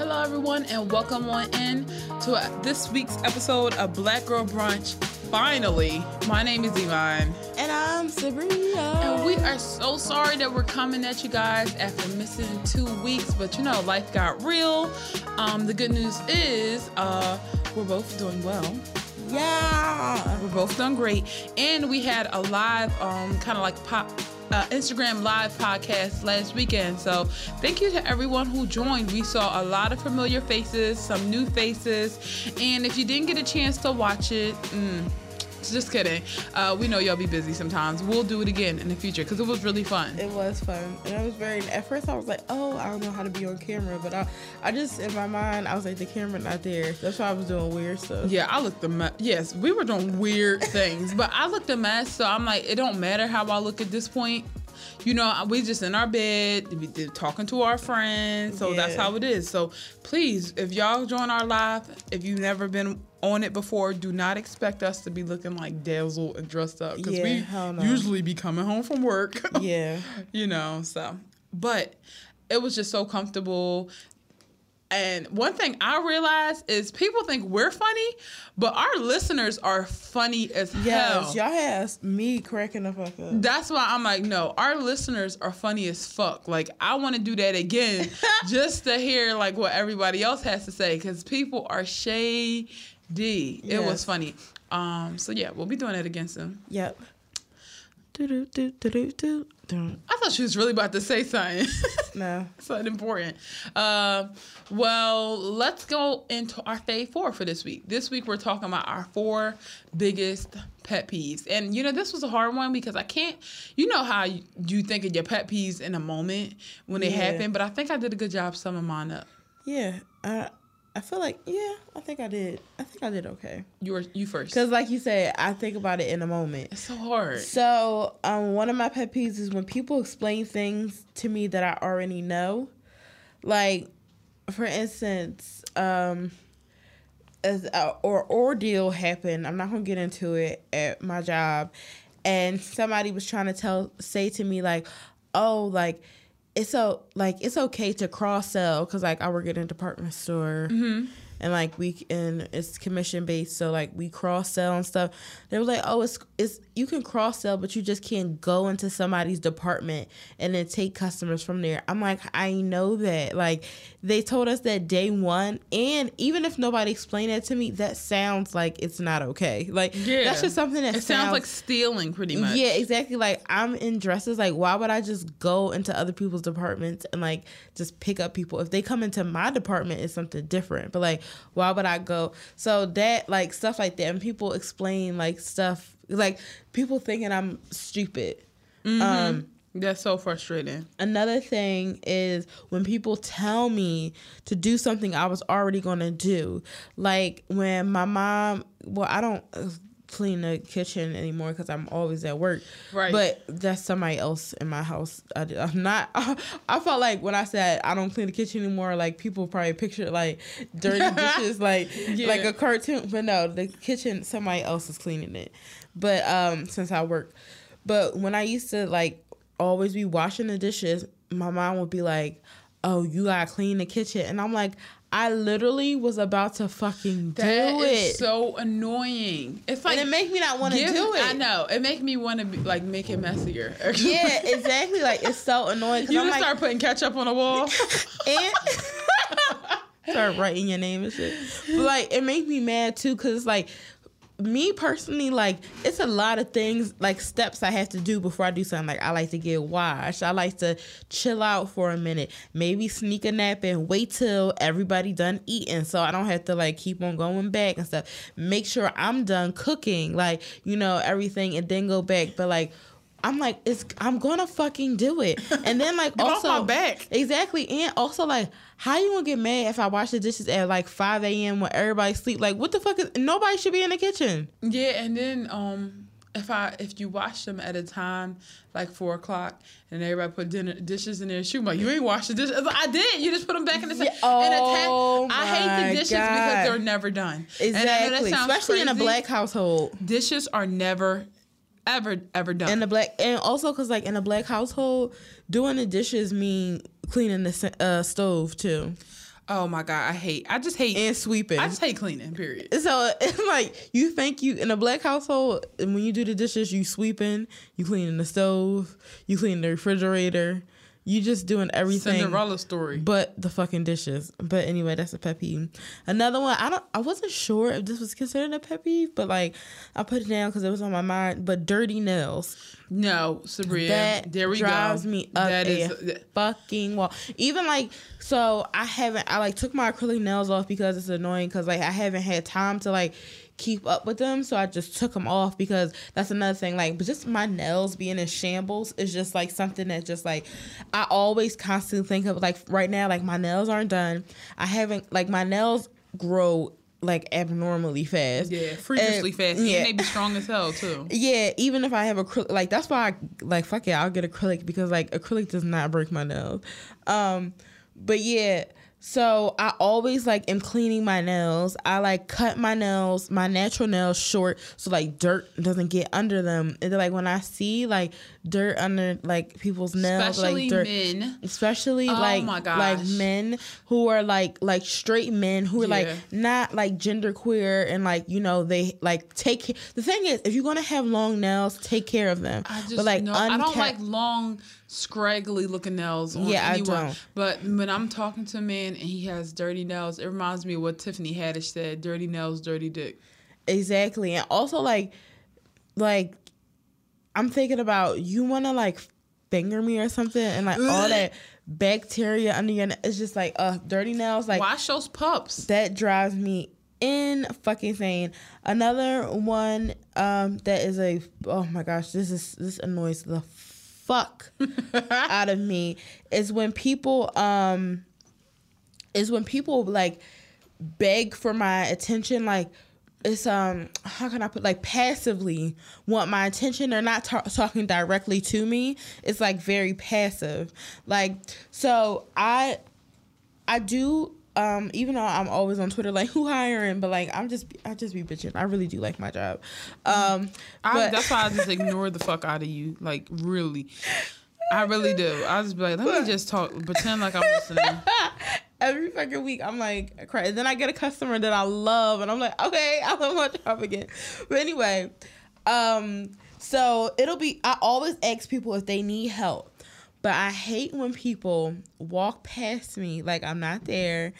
Hello, everyone, and welcome on in to this week's episode of Black Girl Brunch. Finally, my name is Iman. And I'm Sabrina. And we are so sorry that we're coming at you guys after missing two weeks, but you know, life got real. Um, the good news is uh, we're both doing well. Yeah. We're both done great. And we had a live, um, kind of like pop uh, Instagram live podcast last weekend. So thank you to everyone who joined. We saw a lot of familiar faces, some new faces, and if you didn't get a chance to watch it, mm, just kidding. Uh, we know y'all be busy sometimes. We'll do it again in the future because it was really fun. It was fun, and I was very. At first, I was like, "Oh, I don't know how to be on camera," but I, I just in my mind, I was like, "The camera not there." That's why I was doing weird stuff. Yeah, I looked the mess. Yes, we were doing weird things, but I looked a mess. So I'm like, it don't matter how I look at this point. You know, we just in our bed, we talking to our friends. So that's how it is. So please, if y'all join our live, if you've never been on it before, do not expect us to be looking like dazzled and dressed up because Yeah, we no. usually be coming home from work. Yeah. you know, so but it was just so comfortable. And one thing I realized is people think we're funny, but our listeners are funny as hell. Yes, y'all has me cracking the fuck up. That's why I'm like, no, our listeners are funny as fuck. Like, I want to do that again just to hear like what everybody else has to say because people are shady. It was funny. Um, so yeah, we'll be doing it again soon. Yep. Do do do. I thought she was really about to say something. No. something important. Uh, well, let's go into our fave four for this week. This week we're talking about our four biggest pet peeves, and you know this was a hard one because I can't. You know how you, you think of your pet peeves in a moment when they Yeah. happen, but I think I did a good job summing mine up. Yeah. I I feel like yeah. I think I did. I think I did okay. You were you first. Cause like you said, I think about it in a moment. It's so hard. So, um, one of my pet peeves is when people explain things to me that I already know. Like, for instance, um, as a, or ordeal happened. I'm not gonna get into it at my job, and somebody was trying to tell say to me like, "Oh, like." It's so like it's okay to cross sell because like I work at a department store. Mm-hmm. And like we and it's commission based so like we cross sell and stuff. They were like oh it's it's you can cross sell but you just can't go into somebody's department and then take customers from there i'm like i know that like they told us that day one and even if nobody explained it to me that sounds like it's not okay like yeah, that's just something that it sounds like stealing, pretty much. yeah, exactly. Like I'm in dresses. Like, why would I just go into other people's departments and like just pick up people? If they come into my department, it's something different. But like, why would I go? So that like stuff like that, and people explain like stuff like people thinking I'm stupid. Um, That's so frustrating. another thing is when people tell me to do something I was already going to do. Like when my mom, well, I don't clean the kitchen anymore because I'm always at work. Right. But that's somebody else in my house. I, am not, I felt like when I said I don't clean the kitchen anymore, like people probably picture like dirty dishes, like, Yeah. like a cartoon. But no, the kitchen, somebody else is cleaning it. But um, since I work, but when I used to like always be washing the dishes, my mom would be like, "Oh, you gotta clean the kitchen," and I'm like, I literally was about to fucking do That is it, so annoying. It's like and it make me not want to do it. I know it make me want to be like make it messier. Yeah, exactly. Like it's so annoying You I'm just like, start putting ketchup on the wall. and start writing your name and shit. But like it make me mad too because like me personally, like it's a lot of things like steps I have to do before I do something. Like I like to get washed. I like to chill out for a minute, maybe sneak a nap and wait till everybody done eating, so I don't have to like keep on going back and stuff. Make sure I'm done cooking, like you know everything, and then go back. But like. I'm like, it's I'm gonna fucking do it, and then like also my back. Exactly. And also like how you gonna get mad if I wash the dishes at like five AM when everybody sleep? Like what the fuck is nobody should be in the kitchen. yeah, and then um, if I if you wash them at a time like four o'clock and everybody put dinner dishes in their shoot, like you ain't washed the dishes. I, was like, I did. You just put them back in the sink. Yeah, and oh attack. I hate the dishes God. because they're never done. And I know that Exactly. Especially in a black household. dishes are never, ever, ever done. In the black and also cause like in a black household, doing the dishes mean cleaning the uh, stove too. Oh my god, I hate. I just hate. and sweeping. I just hate cleaning. Period. so it's like you think you in a black household and when you do the dishes you sweeping you cleaning the stove you cleaning the refrigerator you just doing everything Cinderella story. but the fucking dishes but anyway that's a pet peeve another one i don't i wasn't sure if this was considered a pet peeve but like i put it down because it was on my mind but dirty nails no, Sabria. that there we drives go. me up That a is. fucking wall. Even like so, I haven't. I like took my acrylic nails off because it's annoying. Because like I haven't had time to like keep up with them, so I just took them off because that's another thing. Like, but just my nails being in shambles is just like something that just like I always constantly think of. Like right now, like my nails aren't done. I haven't like my nails grow like abnormally fast. Yeah, freakishly And- fast. yeah. And they be strong as hell too. Yeah, even if I have acrylic, like that's why I like fuck it, I'll get acrylic because like acrylic does not break my nails. Um, but yeah, so I always like am cleaning my nails. I like cut my nails, my natural nails short, so like dirt doesn't get under them. And like when I see like dirt under like people's nails, Especially like dirt, men. especially Oh like my gosh. like men who are like like straight men who are Yeah. like not like gender queer and like you know they like take the thing is if you're gonna have long nails take care of them I just but like know, I don't like long, scraggly looking nails on Yeah, I don't. But when I'm talking to a man and he has dirty nails, it reminds me of what Tiffany Haddish said: "Dirty nails, dirty dick." exactly and also like like I'm thinking about you want to like finger me or something and like all that bacteria under your it's just like uh dirty nails like Wash those pups. that drives me in fucking insane. Another one um that is a oh my gosh, this is this annoys the fuck out of me is when people um is when people like beg for my attention like it's um how can I put like passively want my attention they're not ta- talking directly to me it's like very passive like so I I do um even though I'm always on Twitter like who hiring but like I'm just I just be bitching I really do like my job um I, but that's why I just ignore the fuck out of you. Like really, I really do. I just be like, let me just talk, pretend like I'm listening. every fucking week I'm like cry. And then I get a customer that I love and I'm like, okay, I love my job again. But anyway, um, so it'll be I always ask people if they need help. But I hate when people walk past me like I'm not there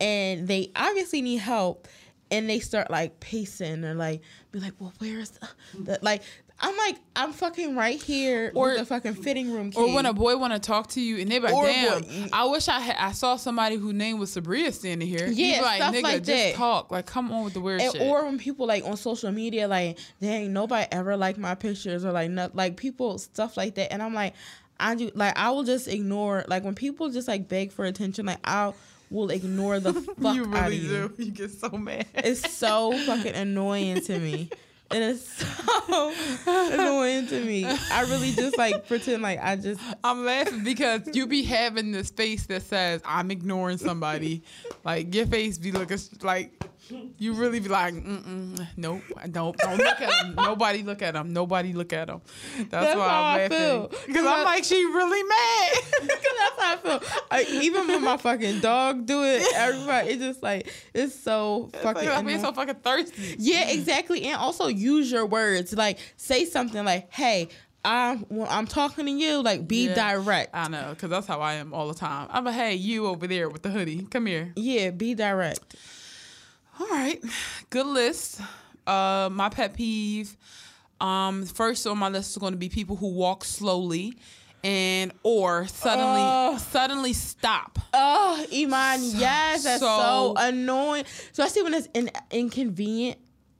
and they obviously need help and they start like pacing or like be like, Well, where's the, the like I'm like, I'm fucking right here or the fucking fitting room key. Or when a boy want to talk to you and they be like, Or damn, boy- I wish I had, I saw somebody whose name was Sabria standing here. Yeah, like, stuff nigga, like just that. talk. Like, come on with the weird And- shit. or when people like on social media like dang nobody ever like my pictures or like not like people stuff like that and i'm like i do like i will just ignore like when people just like beg for attention like i will ignore the fuck you out really of you do. You get so mad. it's so fucking annoying to me and it's so annoying to me i really just like pretend like i just I'm laughing because you be having this face that says I'm ignoring somebody. like your face be looking like you really be like, Mm-mm, nope, don't don't look at him. Nobody look at him. Nobody look at him. That's, That's why I I'm laughing because I'm like she really mad. that's how I feel. Like, even when my fucking dog do it, everybody it's just like it's so It's fucking. like, I'm being so fucking thirsty. Yeah, exactly. And also use your words. Like say something like, "Hey, I'm when I'm talking to you. Like be Yeah. direct. I know, because that's how I am all the time. I'm like, hey, you over there with the hoodie, come here. yeah, be direct. All right, good list. Uh, my pet peeve. Um, first on my list is going to be people who walk slowly, and or suddenly Oh. suddenly stop. Oh, Iman, yes, that's so, annoying. So- annoying. Especially when it's in inconvenient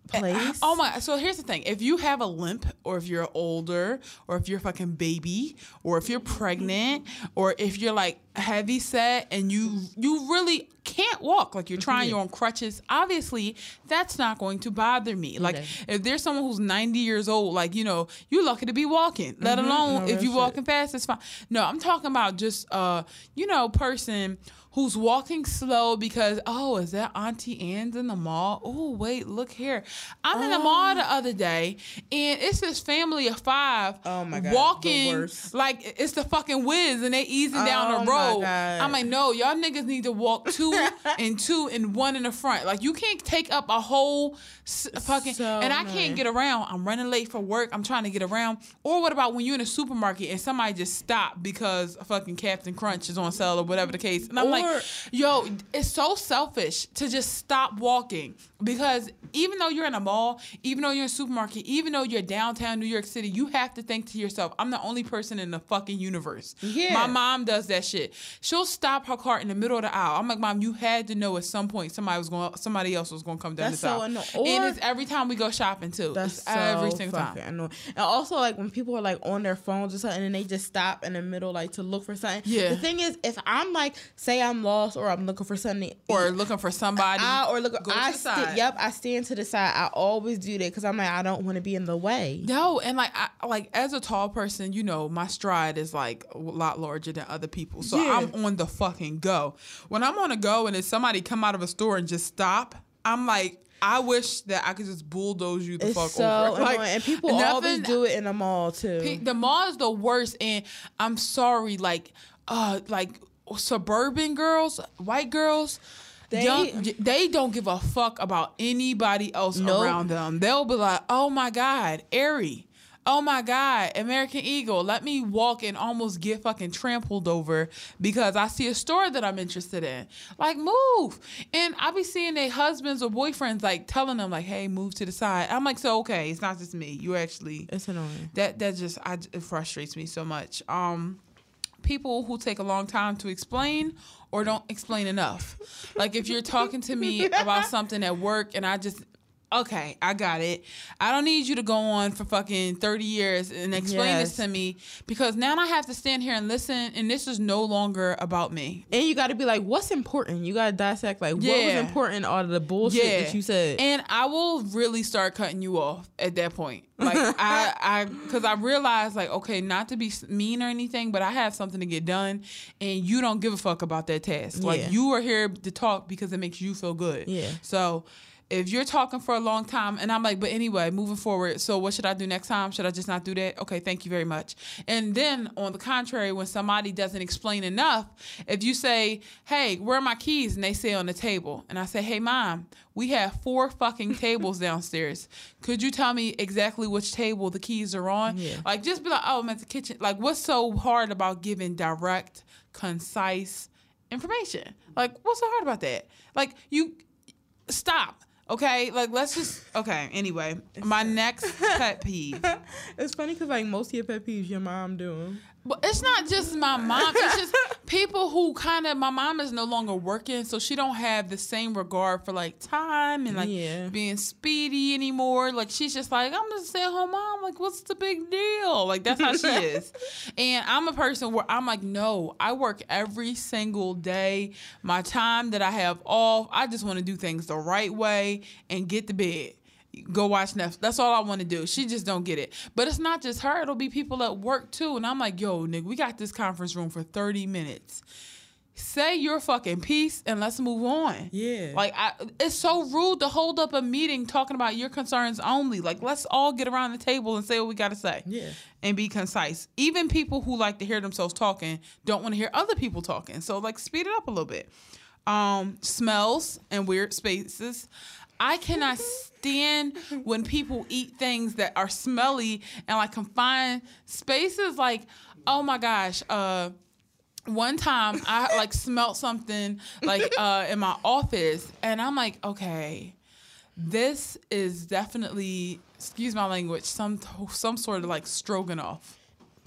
place. Oh my! So here's the thing: if you have a limp, or if you're older, or if you're a fucking baby, or if you're pregnant, or if you're like heavy set and you you really can't walk, like you're trying, you're on crutches. Obviously, that's not going to bother me. Like Okay. if there's someone who's 90 years old, like you know, you're lucky to be walking. Let alone No, if you're walking fast, it's fine. No, I'm talking about just uh, you know, person who's walking slow because oh, is that Auntie Anne's in the mall? Oh, wait, look here. I'm in the mall the ah. other day, and it's this family of five. Oh my God, walking like it's the fucking Wiz, and they easing down Oh the my road. I'm like, no, y'all niggas need to walk two and two and one in the front. Like you can't take up a whole s- fucking So and I annoying. can't get around. I'm running late for work. I'm trying to get around. Or what about when you're in a supermarket and somebody just stopped because fucking Cap'n Crunch is on sale or whatever the case. And I'm Or- like, yo, it's so selfish to just stop walking because even though you're in a mall, even though you're in a supermarket, even though you're downtown New York City, you have to think to yourself, I'm the only person in the fucking universe. Yeah. My mom does that shit. She'll stop her car in the middle of the aisle. I'm like, mom, you had to know at some point somebody was going, somebody else was going to come down That's this so aisle. annoying. and it's every time we go shopping too. That's It's so every single fucking time. annoying. And also, like when people are like on their phones or something, and they just stop in the middle, like to look for something. Yeah. The thing is, if I'm like, say I'm lost or I'm looking for something, Or looking for somebody. I or look, go to I the side. yep, I stand to the side. I always do that because I'm like, I don't want to be in the way. No, and like I like as a tall person, you know, my stride is like a lot larger than other people. So Yeah. I'm on the fucking go. When I'm on a go and then somebody come out of a store and just stop, I'm like, I wish that I could just bulldoze you the It's fuck so over. annoying, Like, and people nothing- always do it in the mall too. The mall is the worst, and I'm sorry, like, uh, like suburban girls, white girls. They- young, they don't give a fuck about anybody else Nope. around them. They'll be like, "Oh my god, Aerie, oh my god, American Eagle, let me walk and almost get fucking trampled over because I see a store that I'm interested in. Like, move." And I be seeing their husbands or boyfriends like telling them like, "Hey, move to the side." I'm like, "So okay, it's not just me. You actually." it's annoying. that that just I, it frustrates me so much. Um, people who take a long time to explain or don't explain enough. Like if you're talking to me about something at work and I just okay, I got it. I don't need you to go on for fucking 30 years and explain this to me because now I have to stand here and listen and this is no longer about me. And you got to be like, what's important? You got to dissect like what was important out of the bullshit Yeah. that you said. And I will really start cutting you off at that point. Like I, I, because I realize like, okay, not to be mean or anything, but I have something to get done, and you don't give a fuck about that task. Like Yeah. you are here to talk because it makes you feel good. Yeah. So. If you're talking for a long time and I'm like, but anyway, moving forward, so what should I do next time? Should I just not do that? Okay, thank you very much. And then on the contrary, when somebody doesn't explain enough, if you say, hey, where are my keys? And they say on the table. And I say, hey, mom, we have four fucking tables downstairs. Could you tell me exactly which table the keys are on? Yeah. Like, just be like, oh, I'm at the kitchen. Like, what's so hard about giving direct, concise information? Like, what's so hard about that? Like, you stop. Okay, like let's just okay. Anyway, my next pet peeve. it's funny because like most of your pet peeves your mom doing. But it's not just my mom. It's just people who kind of. My mom is no longer working, so she don't have the same regard for like time and like Yeah. being speedy anymore. Like she's just like, I'm just stay at home mom. Like, what's the big deal? Like that's how she is. And I'm a person where I'm like, no, I work every single day. My time that I have off, I just want to do things the right way and get to bed go watch Netflix. That's all I want to do. She just don't get it. But it's not just her. It'll be people at work too. And I'm like, yo, nigga, we got this conference room for 30 minutes. Say your fucking piece and let's move on. Yeah. Like I, it's so rude to hold up a meeting talking about your concerns only. Like let's all get around the table and say what we got to say. Yeah. And be concise. Even people who like to hear themselves talking don't want to hear other people talking. So like speed it up a little bit. Um, smells and weird spaces. I cannot stand when people eat things that are smelly and like confined spaces. Like, oh my gosh, uh, one time I like smelt something like uh, in my office, and I'm like, okay, this is definitely, excuse my language, some some sort of like stroganoff.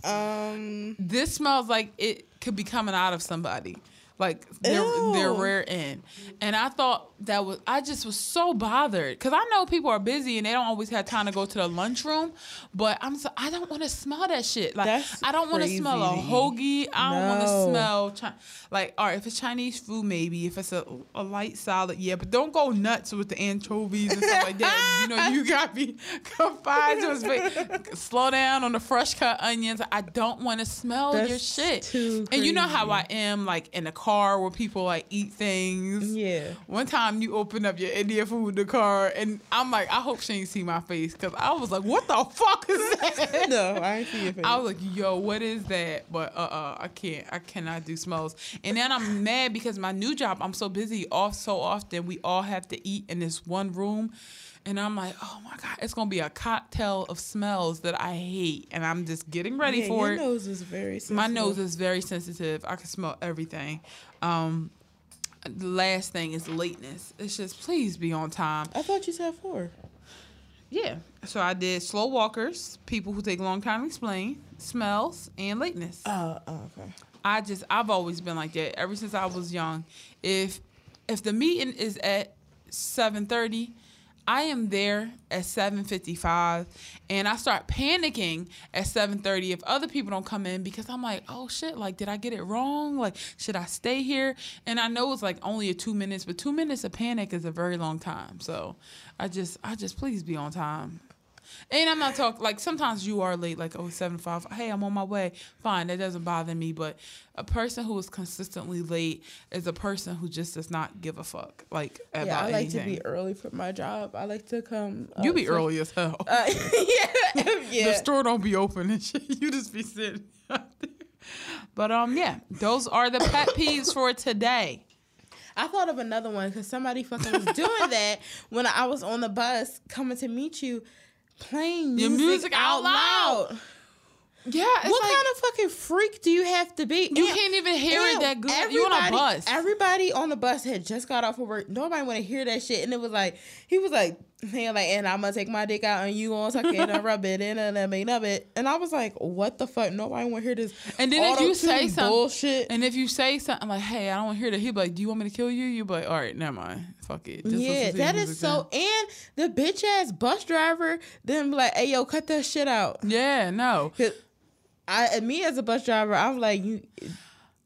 Um. This smells like it could be coming out of somebody. Like they're they're Ew. rare in, and I thought that was I just was so bothered because I know people are busy and they don't always have time to go to the lunchroom, but I'm so I don't want to smell that shit. Like That's I don't want to smell a hoagie. I don't want to smell chi- like all right. If it's Chinese food, maybe if it's a, a light salad, yeah. But don't go nuts with the anchovies and stuff like that. You know you got me confined to a. Slow down on the fresh cut onions. I don't want to smell your shit. too And you know how. I am like in the car car where people like eat things. Yeah. One time you opened up your Indian food in the car, and I'm like, I hope she ain't see my face because I was like, what the fuck is that? no, I ain't see your face. I was like, yo, what is that? But uh, uh I can't, I cannot do smells. And then I'm mad because my new job, I'm so busy off so often. We all have to eat in this one room. And I'm like, oh my God, it's gonna be a cocktail of smells that I hate. And I'm just getting ready yeah, for your it. My nose is very sensitive. My nose is very sensitive. I can smell everything. Um, the last thing is lateness. It's just please be on time. I thought you said four. Yeah. So I did slow walkers, people who take a long time to explain, smells, and lateness. Uh, oh, okay. I just I've always been like that ever since I was young. If if the meeting is at seven thirty, I am there at seven fifty five, and I start panicking at seven thirty if other people don't come in because I'm like, oh shit, like did I get it wrong? Like should I stay here? And I know it's like only a two minutes, but two minutes of panic is a very long time. So I just I just please be on time. And I'm not talking like sometimes you are late, like oh seven five. Hey, I'm on my way. Fine, that doesn't bother me. But a person who is consistently late is a person who just does not give a fuck. Like about Yeah, I like anything. to be early for my job. I like to come. you be early as hell. Uh, yeah, The store don't be open and shit. You just be sitting. out there. But um, yeah, those are the pet peeves for today. I thought of another one because somebody fucking was doing that when I was on the bus coming to meet you, playing Your music, music out loud. Yeah, it's What like kind of fucking freak do you have to be? you And- can't even hear it that good. You on a bus. Everybody on the bus had just got off of work. Nobody want to hear that shit. And it was like he was like, saying like, and I'm gonna take my dick out and you gonna suck it and rub it in and let me nub it. And I was like, what the fuck? Nobody want to hear this. And then if you say something- bullshit. And if you say something like, "Hey, I don't want to hear that," he'd be like, "Do you want me to kill you?" You be like, "All right, never mind. Fuck it." Just yeah, that is so. And the bitch ass bus driver then be like, "Hey, yo, cut that shit out." Yeah, no. I, me as a bus driver, I'm like, you,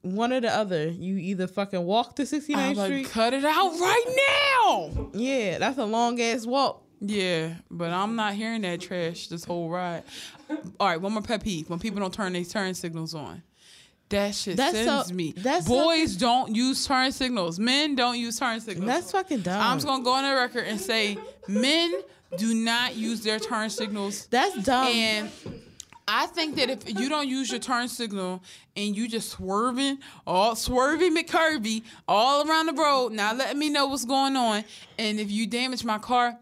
one or the other. You either fucking walk to 69th I'm like, Street. cut it out right now. Yeah, that's a long ass walk. Yeah, but I'm not hearing that trash this whole ride. All right, one more pet peeve: when people don't turn their turn signals on. That shit That's so- sends me. that's Boys don't use turn signals. Men don't use turn signals. That's fucking dumb. I'm just gonna go on the record and say men do not use their turn signals That's dumb. And I think that if you don't use your turn signal and you just swerving, all swerving McCurvy all around the road, not letting me know what's going on, and if you damage my car,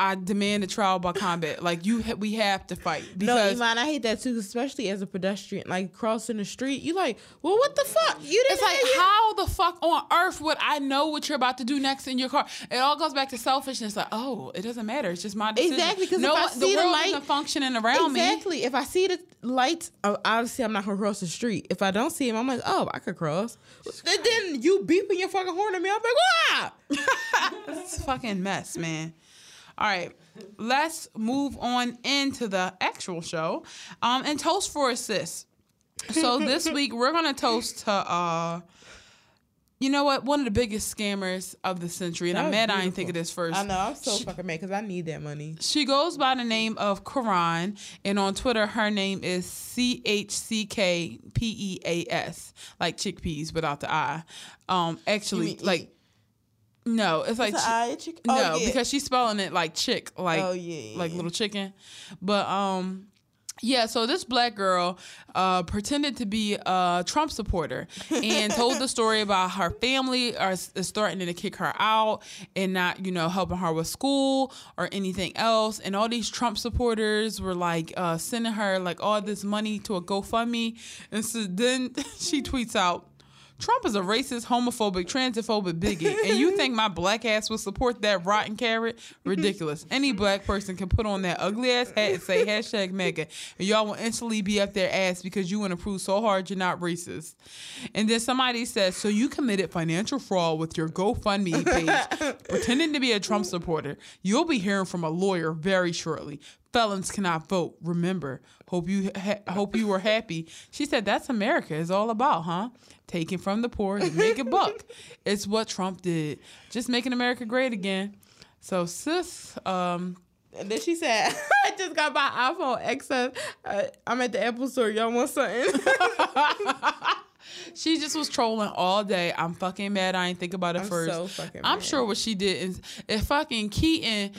I demand a trial by combat. Like you, ha- we have to fight no, because Iman, I hate that too, especially as a pedestrian, like crossing the street. You like, well, what the fuck? You didn't. it's like your- how the fuck on earth would I know what you're about to do next in your car? It all goes back to selfishness. Like, oh, it doesn't matter. It's just my decision. Exactly, 'cause no, if I see the the world light- isn't functioning around me. Exactly. If I see the lights, uh, obviously I'm not gonna cross the street. If I don't see him, I'm like, oh, I could cross. And then you beeping your fucking horn at me. I'm like, ah. It's a fucking mess, man. All right, let's move on into the actual show. Um, and toast for a sis. So this week we're gonna toast to uh, you know what? One of the biggest scammers of the century, and That I'm mad I didn't think of this first. I know. I'm so fucking mad because I need that money. She goes by the name of Karan, and on Twitter her name is C H C K P E A S, like chickpeas without the I. Um, actually, like no, it's like It's chi- chick- no, oh, yeah. because she's spelling it like chick, like Oh, yeah, yeah, like little chicken. But um, yeah. So this black girl uh, pretended to be a Trump supporter and told the story about her family are is threatening to kick her out and not, you know, helping her with school or anything else. And all these Trump supporters were like uh, sending her like all this money to a GoFundMe. And so then she tweets out. Trump is a racist, homophobic, transphobic bigot, and you think my black ass will support that rotten carrot? Ridiculous. Any black person can put on that ugly ass hat and say hashtag MAGA, and y'all will instantly be up their ass because you want to prove so hard you're not racist. And then somebody says, So you committed financial fraud with your GoFundMe page, pretending to be a Trump supporter. You'll be hearing from a lawyer very shortly. Felons cannot vote. Remember. Hope you ha- hope you were happy. She said that's America is all about, huh? Taking from the poor to make a buck. It's what Trump did. Just making America great again. So sis, um, And then she said, I just got my iPhone XS. Uh, I'm at the Apple store. Y'all want something? she just was trolling all day. I'm fucking mad. I ain't think about it I'm first. so fucking I'm mad. sure what she did is if fucking Keaton,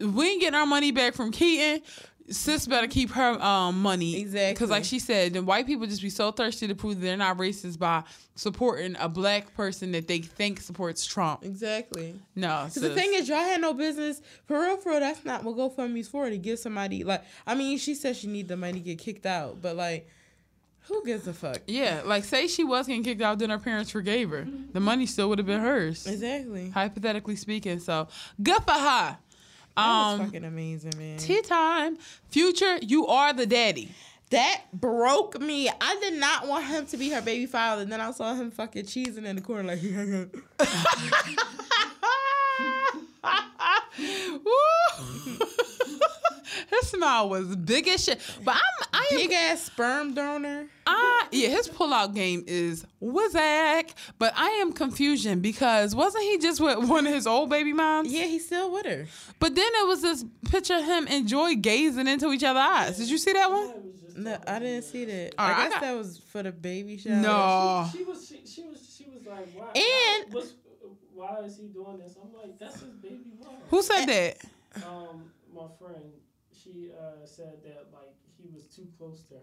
we ain't getting our money back from Keaton. Sis better keep her um, money Exactly. because, like she said, the white people just be so thirsty to prove they're not racist by supporting a black person that they think supports Trump. Exactly. No, Cause the thing is, y'all had no business for real. For real, that's not what GoFundMe's for. To give somebody like, I mean, she said she need the money to get kicked out, but like, who gives a fuck? yeah, like say she was getting kicked out, then her parents forgave her. The money still would have been hers, Exactly. hypothetically speaking. So good for her. That was Um, fucking amazing, man. tea time, future. You are the daddy. that broke me. I did not want him to be her baby father. And then I saw him fucking cheesing in the corner like! his smile was big as shit. But I'm I am big ass sperm donor. I yeah, his pullout game is wizzack. But I am confusion because wasn't he just with one of his old baby moms? Yeah, he's still with her. But then it was this picture of him and Joie gazing into each other's eyes. Did you see that one? It was just No, I didn't see that. All right, I I guess got- that was for the baby shower. No. She was she, she was she was like why And- what's, why is he doing this? I'm like that's his baby mom. Who said that? Um, my friend, she uh, said that like he was too close to her.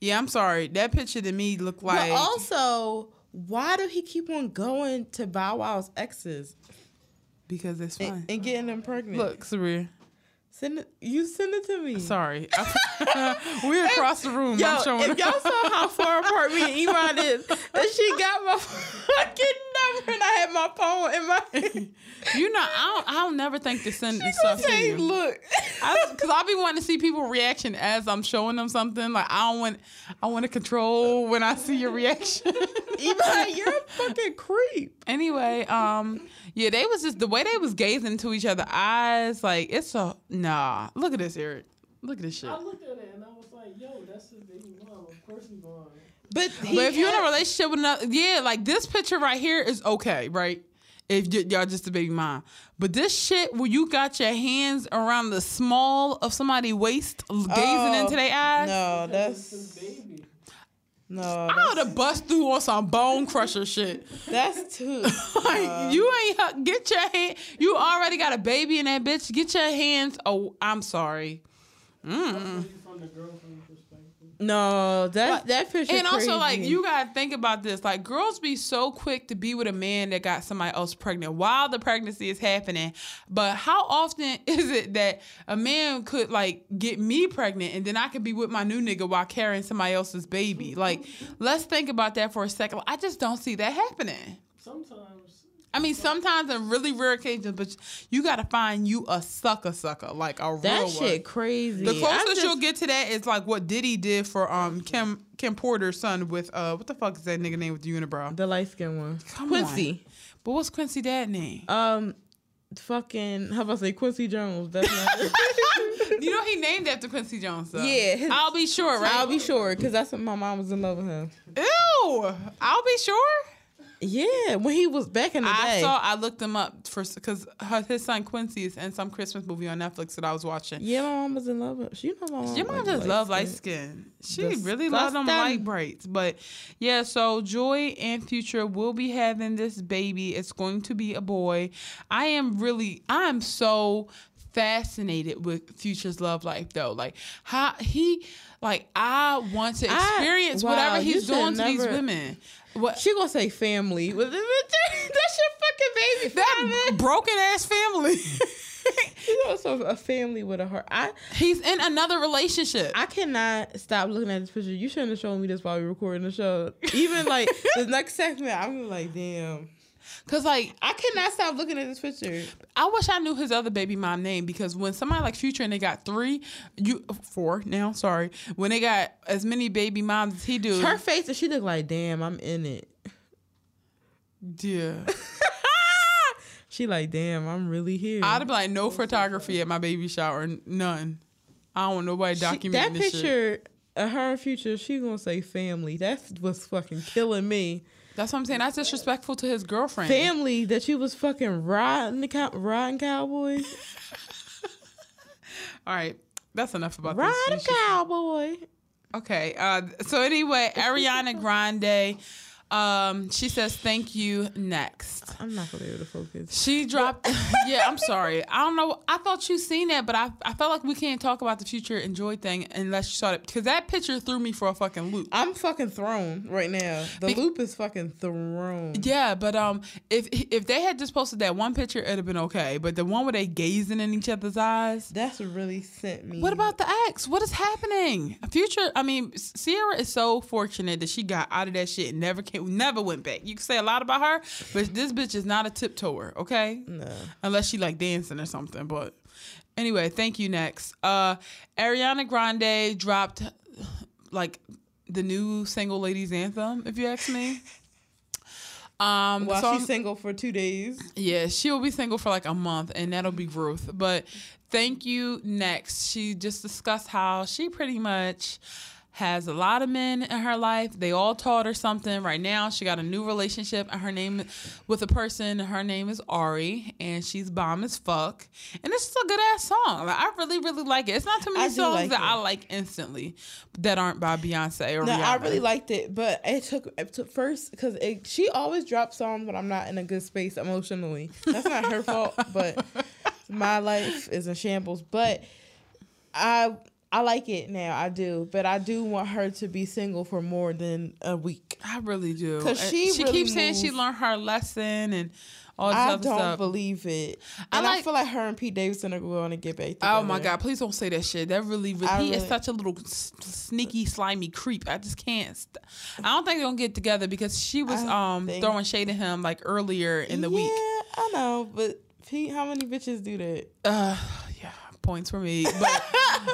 Yeah, I'm sorry. That picture to me looked like But also, why do he keep on going to Bow Wow's exes because it's fun. and, and getting them pregnant? Look, Saria. send it. You send it to me. Sorry. We're across the room. Yo, I'm showing if y'all saw how far apart me and Iman is, and she got my fucking number, and I had my phone in my. You know, I don't, I'll never think to send this She gonna stuff to you. "Look." Because I'll be wanting to see people reaction as I'm showing them something. Like I don't want, I want to control when I see your reaction. Iman, you're a fucking creep. anyway, um, yeah, they was just the way they was gazing into each other's eyes. Like it's a nah. Look at this, Eric. Look at this shit. I looked at it and I was like, yo, that's his baby mom. Of course he's going. But, But if you're in a relationship with another, yeah, like this picture right here is okay, right? If y- y'all just a baby mom, but this shit where you got your hands around the small of somebody's waist, gazing Oh, into their eyes, no, That's baby. no, I that's, would have bust through on some bone crusher shit. that's too. Like uh, you ain't hu- get your hand. You already got a baby in that bitch. Get your hands. Oh, I'm sorry. Maybe from the girlfriend perspective. No, that But- that picture. And also, like, you gotta think about this. Like, girls be so quick to be with a man that got somebody else pregnant while the pregnancy is happening. But how often is it that a man could, like, get me pregnant and then I could be with my new nigga while carrying somebody else's baby? Like, let's think about that for a second. I just don't see that happening. Sometimes I mean, sometimes in really rare occasions, but you gotta find you a sucker sucker, like a that real shit one. crazy. The closest just- you'll get to that is like what Diddy did for um Kim Kim Porter's son with uh what the fuck is that nigga name with the unibrow? the light skin one, Come Quincy. But what's Quincy dad name? Um, fucking how about to say Quincy Jones? That's not. you know he named after Quincy Jones. Though. Yeah, his- I'll be sure, right? I'll be sure because that's what my mom was in love with him. Ew, I'll be sure. Yeah, when he was back in the day. I day. saw. I looked him up for because his son Quincy is in some Christmas movie on Netflix that I was watching. yeah, my mom was in love with. You know my mom. Your mom just love light skin. She really loves them light brights. But yeah, so Joie and Future will be having this baby. It's going to be a boy. I am really, I'm so fascinated with Future's love life though. Like how he, like I want to I- experience wow, whatever he's doing to these women. What She gonna say family. That's your fucking baby. that father. broken ass family. He's also a family with a heart. I he's in another relationship. I cannot stop looking at this picture. You shouldn't have shown me this while we were recording the show. Even like the next segment, I'm like, damn. Cause like I cannot stop looking at this picture. I wish I knew his other baby mom name because when somebody like Future and they got three, you four now, sorry, when they got as many baby moms as he do, Her face, and she looked like, damn, I'm in it. yeah, She like, damn, I'm really here. I'd be like no photography at my baby shower, none. I don't want nobody documenting that this shit. picture of her future, she gonna say family. That's what's fucking killing me. That's what I'm saying. That's disrespectful to his girlfriend. Family that you was fucking riding the cow- riding cowboys, All right, that's enough about riding this. Should- cowboy. Okay. Uh, so anyway, Ariana Grande. Um, she says thank you next. I'm not gonna be able to focus. She dropped. yeah, I'm sorry. I don't know. I thought you seen that, but I I felt like we can't talk about the future enjoy thing unless you saw it because that picture threw me for a fucking loop. I'm fucking thrown right now. The Be- loop is fucking thrown. Yeah, but um, if if they had just posted that one picture, it'd have been okay. But the one where they gazing in each other's eyes. That's what really sent me. What about the ex? What is happening? Future. I mean, Ciara is so fortunate that she got out of that shit and never came, never went back. You can say a lot about her, but this bitch is not a tiptoeer. Okay. No. unless she like dancing or something. But anyway, thank you. Next, uh, Ariana Grande dropped like the new single ladies anthem. If you ask me. Um, While she's single for two days. yeah, she'll be single for like a month, and that'll be growth. But thank you. Next, she just discussed how she pretty much has a lot of men in her life. They all taught her something. Right now, she got a new relationship, and her name with a person. Her name is Ari, and she's bomb as fuck. And this is a good ass song. Like I really, really like it. It's not too many I songs like that it. I like instantly that aren't by Beyonce or No, Rihanna. I really liked it, but it took it took first because she always drops songs when I'm not in a good space emotionally. That's not her fault, but my life is in shambles. But I I like it now. I do, but I do want her to be single for more than a week. I really do. 'Cause And she she really keeps saying she learned her lesson and all this I other don't stuff. believe it, I and I, like- feel like her and Pete Davidson are going to get back. together. Oh my god! Please don't say that shit. That really, really I he is such a little s- sneaky, slimy creep. I just can't. St- I don't think they're gonna get together because she was I um throwing shade at him like earlier in the yeah, week. I know, but Pete, how many bitches do that? Uh, yeah, points for me. But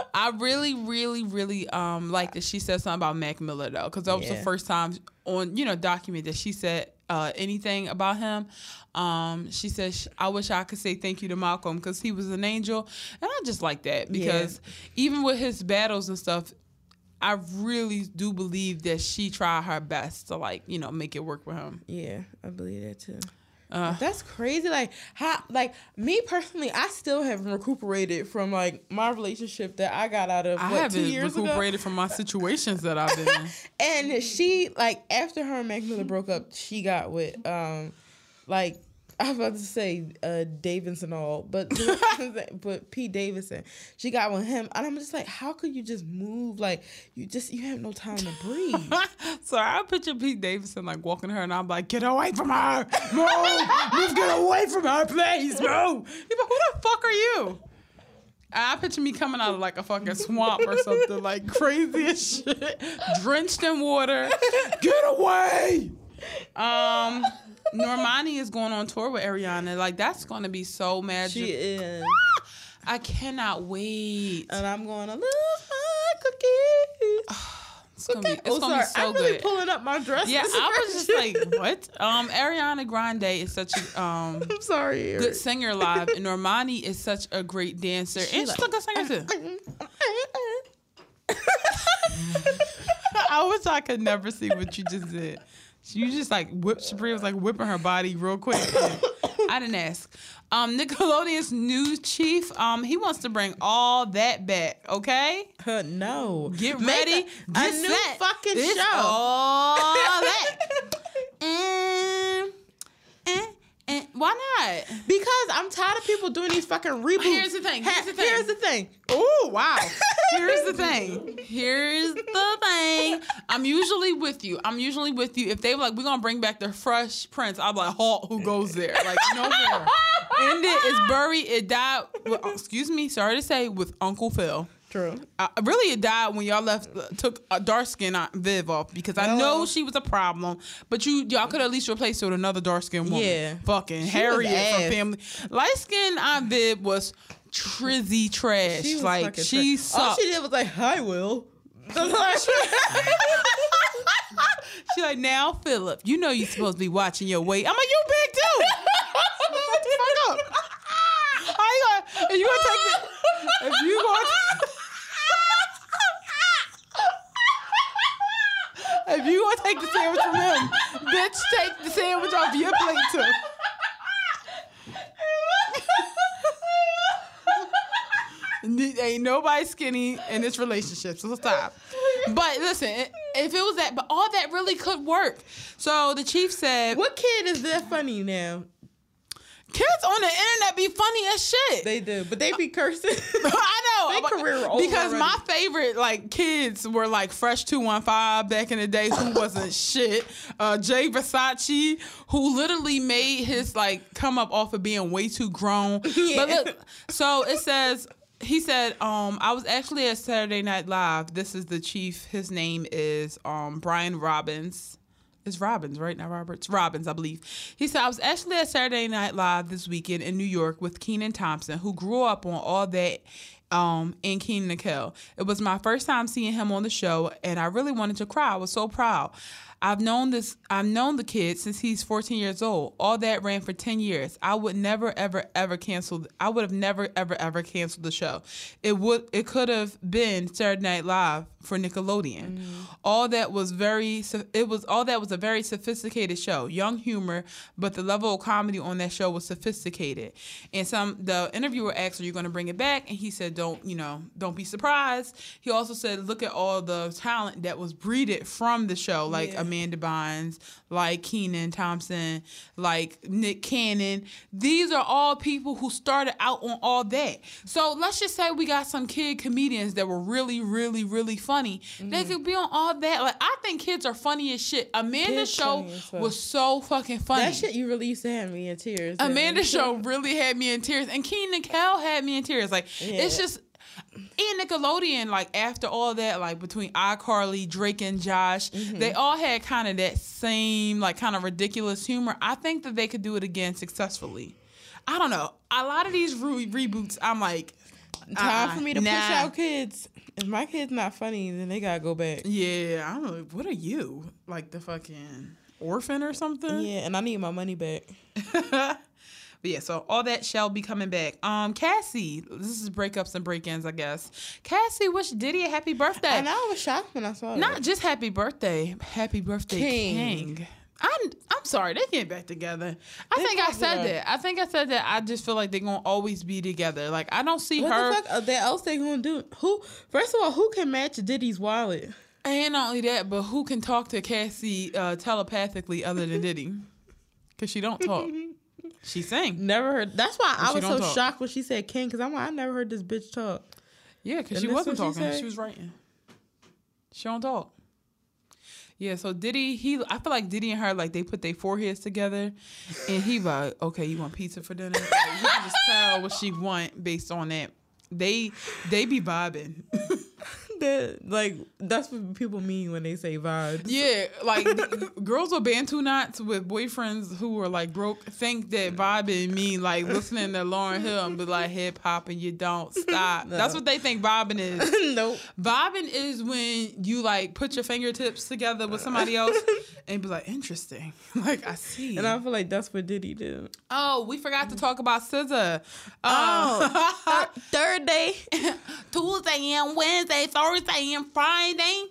I really, really, really um like that she said something about Mac Miller though, because that was the first time on you know document that she said uh anything about him. Um, she said sh- I wish I could say thank you to Malcolm because he was an angel, and I just like that because even with his battles and stuff. I really do believe that she tried her best to like, you know, make it work with him. Yeah, I believe that too. Uh, That's crazy. Like how like me personally, I still haven't recuperated from like my relationship that I got out of I what, two haven't years recuperated from my situations that I've been in. And she like after her and Mac Miller broke up, she got with um like I was about to say uh Davidson all, but but Pete Davidson. She got with him and I'm just like, how could you just move like you just you have no time to breathe. so I picture Pete Davidson like walking her, and I'm like, "Get away from her! Move! Move! Get away from her, please! Move!" He's like, "Who the fuck are you?" I picture me coming out of like a fucking swamp or something, like crazy as shit, drenched in water. Get away! Um, Normani is going on tour with Ariana. Like that's going to be so magic. she is. I cannot wait. And I'm going to lose my cookies. It's gonna be, it's oh, gonna sorry. be so I'm really good. pulling up my dress. Yeah, I was just like, what? Um, Ariana Grande is such a um I'm sorry. Eric. good singer live, and Normani is such a great dancer, and she's a good singer too. I wish I could never see what you just did. You just like whipped Sabria was like whipping her body real quick. I didn't ask. Um, Nickelodeon's new chief, um, he wants to bring all that back. Okay, Uh, no. get Make ready. A, get a new fucking It's show. all that. and, and, why not? Because I'm tired of people doing these fucking reboots. Here's the thing, here's the thing. Here's the thing. Oh wow! Here's the thing. Here's the thing. I'm usually with you. I'm usually with you. If they were like, we're gonna bring back the Fresh Prince, I'm like, halt. Who goes there? Like no more. End it. It's buried. It died. With, excuse me. Sorry to say, with Uncle Phil. True. Uh, really, it died when y'all left. Uh, took a dark skin Aunt Viv off because I know she was a problem. But you y'all could at least replace her with another dark skin woman. Yeah. fucking She Harriet from. Family. Light skin Aunt Viv was trizzy trash. She was like she trash. All she did was like, "Hi, Will." She like now, Philip. You know you're supposed to be watching your weight. I'm like, you big too. Shut the fuck up. How you gonna? You gonna take the, if you gonna. If you want to take the sandwich from him, bitch, take the sandwich off your plate too. Ain't nobody skinny in this relationship, so stop. but listen, if it was that, but all that really could work. So the chief said, What kid is that funny now? "Kids on the internet be funny as shit." They do, but they be cursing. I know. Career over because already. my favorite like kids were like Fresh Two One Five back in the day, who wasn't shit. Uh, Jay Versace, who literally made his like come up off of being way too grown. But look, so it says. He said, um, I was actually at Saturday Night Live. This is the chief. His name is um, Brian Robbins. It's Robbins, right? Not Roberts. Robbins, I believe. He said, I was actually at Saturday Night Live this weekend in New York with Kenan Thompson, who grew up on all that um, in Kenan and Kel. It was my first time seeing him on the show, and I really wanted to cry. I was so proud. I've known this. I've known the kid since he's 14 years old. All that ran for 10 years. I would never, ever, ever cancel. I would have never, ever, ever canceled the show. It would. It could have been Saturday Night Live for Nickelodeon. Mm. All that was very. It was all that was a very sophisticated show. Young humor, but the level of comedy on that show was sophisticated. And some the interviewer asked, "Are you going to bring it back?" And he said, "Don't. You know, don't be surprised." He also said, "Look at all the talent that was breeded from the show, like Yeah. Amanda Bynes, like Kenan Thompson, like Nick Cannon. These are all people who started out on all that. So let's just say we got some kid comedians that were really, really, really funny. Mm-hmm. They could be on all that. Like I think kids are funny as shit. Amanda's show funny as fuck. was so fucking funny. that shit you really used to have me in tears. Amanda's show really had me in tears, and Kenan Kel had me in tears. Like it's just. And Nickelodeon, like after all that, like between iCarly, Drake, and Josh, Mm-hmm. they all had kind of that same, like kind of ridiculous humor. I think that they could do it again successfully. I don't know. A lot of these re- reboots, I'm like, Time uh-uh, for me to nah. push out kids. If my kid's not funny, then they gotta go back. Yeah, I don't know. What are you? Like the fucking orphan or something? Yeah, and I need my money back. but yeah, so all that shall be coming back. Um, Cassie, this is breakups and break-ins, I guess. Cassie wished Diddy a happy birthday. And I was shocked when I saw Not that. just happy birthday, happy birthday, King. King. I'm I'm sorry, they get back together. I They think I said that. I think I said that. I just feel like they're gonna always be together. Like I don't see What her. the fuck uh, that else they gonna do? Who? First of all, who can match Diddy's wallet? And not only that, but who can talk to Cassie uh, telepathically other than Diddy? Because she don't talk. She sang. Never heard. That's why I she was don't so talk. shocked when she said King, because I'm like, I never heard this bitch talk. Yeah, because And she that's wasn't what she talking. She, said? was writing. She don't talk. Yeah, so Diddy, he I feel like Diddy and her like they put their foreheads together, and he like, okay, you want pizza for dinner? Like, you can just tell what she want based on that. They they be vibing. That like that's what people mean when they say vibes. Yeah, like girls with bantu knots with boyfriends who are like broke think that vibing mean like listening to Lauryn Hill and be like hip hop and you don't stop. That's what they think vibing is. nope. Vibing is when you like put your fingertips together with somebody else and be like, interesting. Like I see. And I feel like that's what Diddy did. oh, we forgot to talk about SZA. Oh, Uh, third day. Tuesday and Wednesday, Thursday and Friday.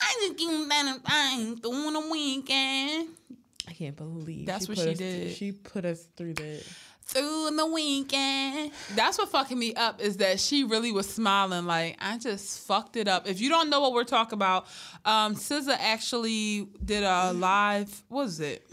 I just give them that thing through the weekend. I can't believe That's what she us- did. She put us through that. through the weekend. That's what fucking me up is that she really was smiling like I just fucked it up. If you don't know what we're talking about, um SZA actually did a live what was it?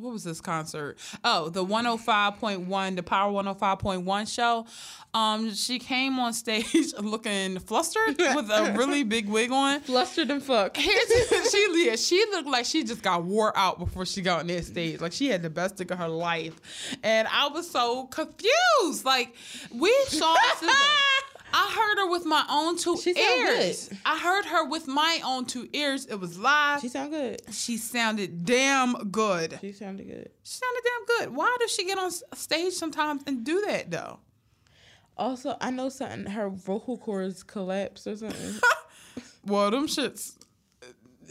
What was this concert? Oh, the 105.1, the Power 105.1 show. Um, she came on stage looking flustered with a really big wig on. Flustered and fuck. Here's she yeah, she looked like she just got wore out before she got on that stage. Like she had the best dick of her life. And I was so confused. Like we saw. I heard her with my own two She ears. good. I heard her with my own two ears. It was live. She sounded good. she sounded damn good. She sounded good. She sounded damn good. Why does she get on stage sometimes and do that though? Also, I know something. Her vocal cords collapsed or something. Well, them shits.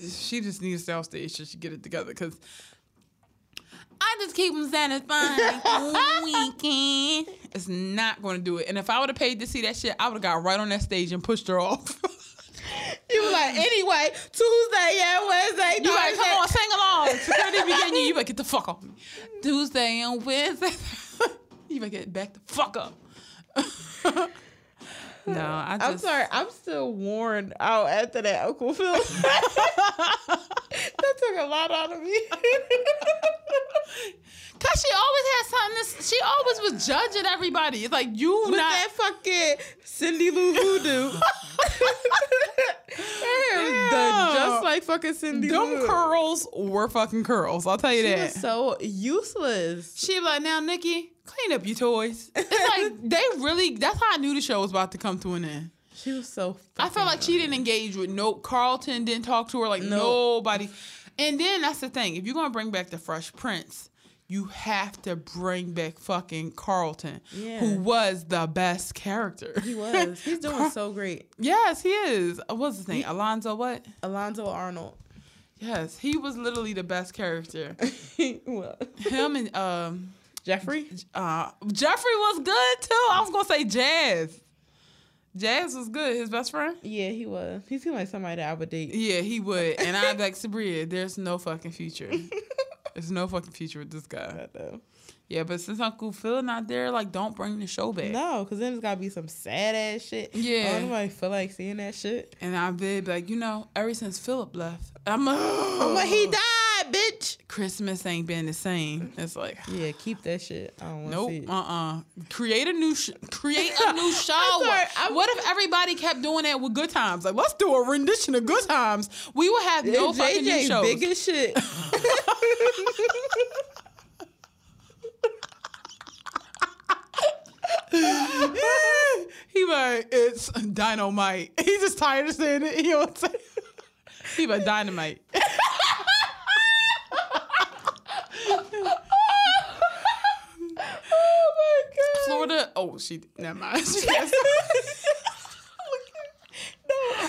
She just needs to stay off stage She should get it together because keep them satisfied all weekend. It's not going to do it. And if I would have paid to see that shit, I would have got right on that stage and pushed her off. you was like, anyway, Tuesday, yeah, Wednesday, you like, come on, sing along. Security beginning. You better get the fuck off me. Tuesday and Wednesday. you better get back the fuck up. No, I I'm sorry. I'm still worn out after that Uncle Phil. That took a lot out of me. Cause she always had something. To, she always was judging everybody. It's like you With not. that fucking Cindy Lou Voodoo. Her hair was done just like fucking Cindy Them Lou. curls were fucking curls. I'll tell you She that. was so useless. She like, now Nikki, clean up your toys. It's like they really. That's how I knew the show was about to come to an end. She was so. I felt like she didn't engage with no Carlton didn't talk to her like No. nobody. And then that's the thing. If you're gonna bring back the Fresh Prince, you have to bring back fucking Carlton, Yeah. who was the best character. He was. He's doing so great. yes, he is. What's his name? Alonzo. What? Alonzo Arnold. Yes, he was literally the best character. what? Him and um Geoffrey? uh Geoffrey was good too. I was gonna say Jazz. Jazz was good. His best friend. Yeah, he was. He seemed like somebody that I would date. Yeah, he would. And I'm like, Sabria, there's no fucking future. There's no fucking future with this guy. though. Yeah, but since Uncle Phil not there, like, don't bring the show back. No, because then it's got to be some sad ass shit. Yeah. I don't feel like seeing that shit. And I've been like, you know, ever since Philip left, I'm like, I'm like, he died, bitch. Christmas ain't been the same. It's like, Yeah, keep that shit. I don't want to nope, see it. uh, uh Create a new, sh- create a new show. sorry, I'm- what if everybody kept doing that with Good Times? Like, let's do a rendition of Good Times. We would have no fucking new shows. big as shit. he like it's dynamite. He's just tired of saying it. He don't say. He like dynamite. oh my god. Florida. Oh, she never mind. She has-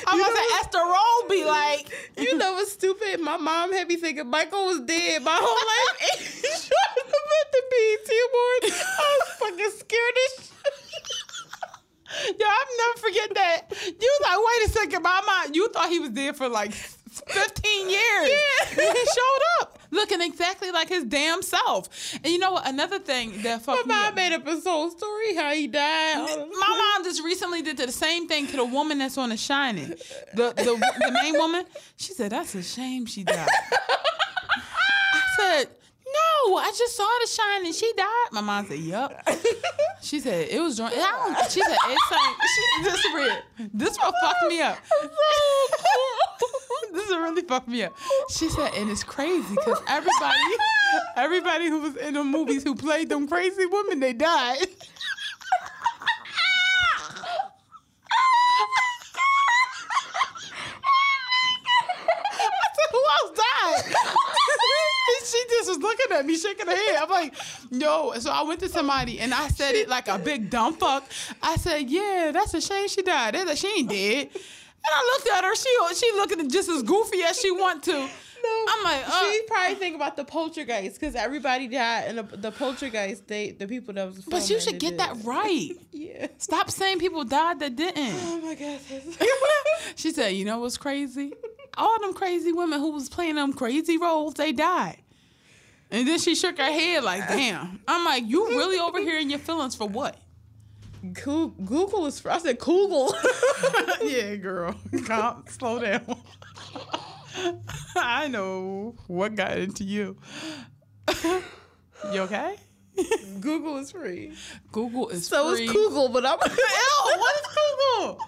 I'm you about to what- Esther Rolle be like. You know what's stupid? My mom had me thinking Michael was dead my whole life. And showed up at the BET Awards. I was fucking scared as shit. Yo, I'll never forget that. You was like, wait a second, mama. You thought he was dead for like 15 years. Yeah. He showed up looking exactly like his damn self. And you know what? Another thing that My fucked me mom made up his whole story how he died. My mom just recently did the same thing to the woman that's on The Shining. The the, the main woman. She said, that's a shame she died. I said, no, I just saw The Shining. She died. My mom said, yup. She said, it was I don't, she said, it's like, she, this, is real. this what fucked me up. this is really fucked me up. She said, and it's crazy because everybody, everybody who was in the movies who played them crazy women, they died. Who else died? she just was looking at me, shaking her head. I'm like, yo. So I went to somebody and I said it like a big dumb fuck. I said, yeah, that's a shame she died. They're like, she ain't dead. And I looked at her. She she looking just as goofy as she want to. No, I'm like, uh, she probably think about the poltergeist because everybody died, and the, the poltergeist, they the people that was. but you should get did. that right. Yeah. Stop saying people died that didn't. Oh my god. she said, you know what's crazy? All them crazy women who was playing them crazy roles, they died. And then she shook her head like, damn. I'm like, you really over here in your feelings for what? Goo- Google is. I said Google. yeah, girl. Calm, slow down. I know what got into you. you okay? Google is free. Google is So free. is Google, but I'm. Ew, what is Google?